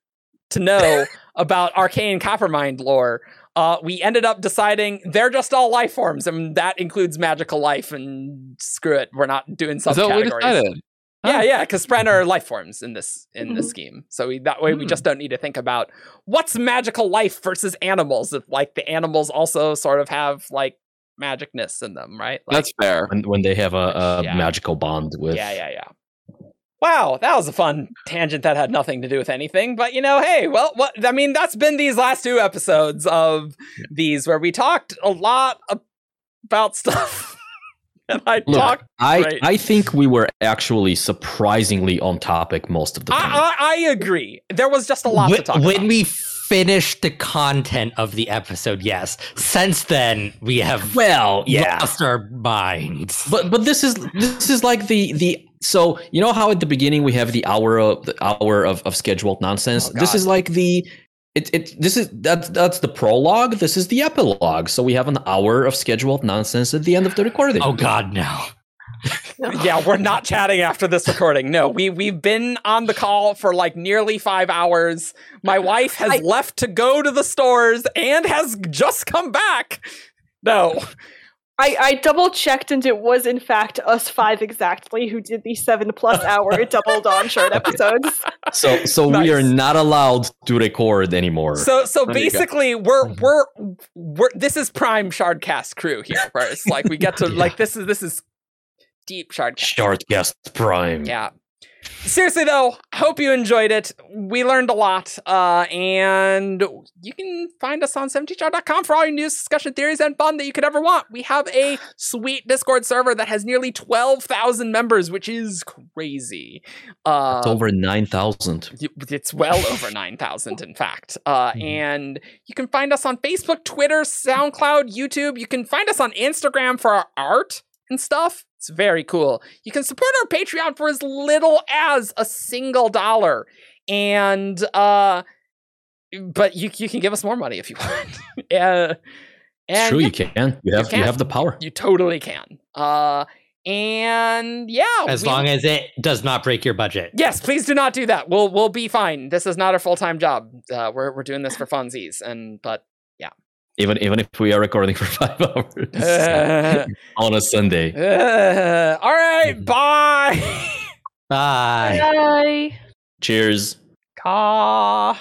to know about arcane coppermind lore, uh, we ended up deciding they're just all life forms, and that includes magical life. And screw it, we're not doing Is that we subcategories. decided? Yeah, yeah, because Spren are life forms in this in this Mhm. scheme. So we, that way we Hmm. just don't need to think about what's magical life versus animals. If like the animals also sort of have like magicness in them, right? Like, That's fair. When, when they have a, a Yeah. magical bond with yeah, yeah, yeah. Wow, that was a fun tangent that had nothing to do with anything. But you know, hey, well, what I mean, that's been these last two episodes of these where we talked a lot about stuff. and I Look, talked. I Right. I think we were actually surprisingly on topic most of the time. I, I, I agree. There was just a lot when, to talk when about. we finished the content of the episode, yes. Since then, we have Well, yeah. lost our minds. But but this is this is like the the so you know how at the beginning we have the hour of the hour of, of scheduled nonsense. Oh, this is like the it, it this is that's that's the prologue. This is the epilogue. So we have an hour of scheduled nonsense at the end of the recording. oh God, no. yeah, we're not chatting after this recording. No, we we've been on the call for like nearly five hours. My wife has I- left to go to the stores and has just come back. No, I, I double checked and it was in fact us five exactly who did the seven plus hour double Dawnshard episodes. So so we are not allowed to record anymore. so so There basically we're mm-hmm. we're we're this is prime Shardcast crew here first. Like we get to Yeah. like this is this is deep Shardcast. Shortcast Prime. Yeah. Seriously though, I hope you enjoyed it. We learned a lot. Uh, and you can find us on 17shard.com for all your news, discussion, theories, and fun that you could ever want. We have a sweet Discord server that has nearly 12,000 members, which is crazy. Uh, It's over nine thousand. it's well over 9,000, in fact. Uh, Mhm. And you can find us on Facebook, Twitter, SoundCloud, YouTube. You can find us on Instagram for our art and stuff. It's very cool. You can support our Patreon for as little as a single dollar. And, uh, but you, you can give us more money if you want. uh, It's and true, yeah, you can. You have you, can. have the power. you totally can. Uh, and yeah, As we- long as it does not break your budget. Yes, please do not do that. We'll we'll be fine. This is not a full time job. Uh, we're we're doing this for funsies, and but Even even if we are recording for five hours uh, on a Sunday. all right, bye. Bye. Bye. Cheers. Caw.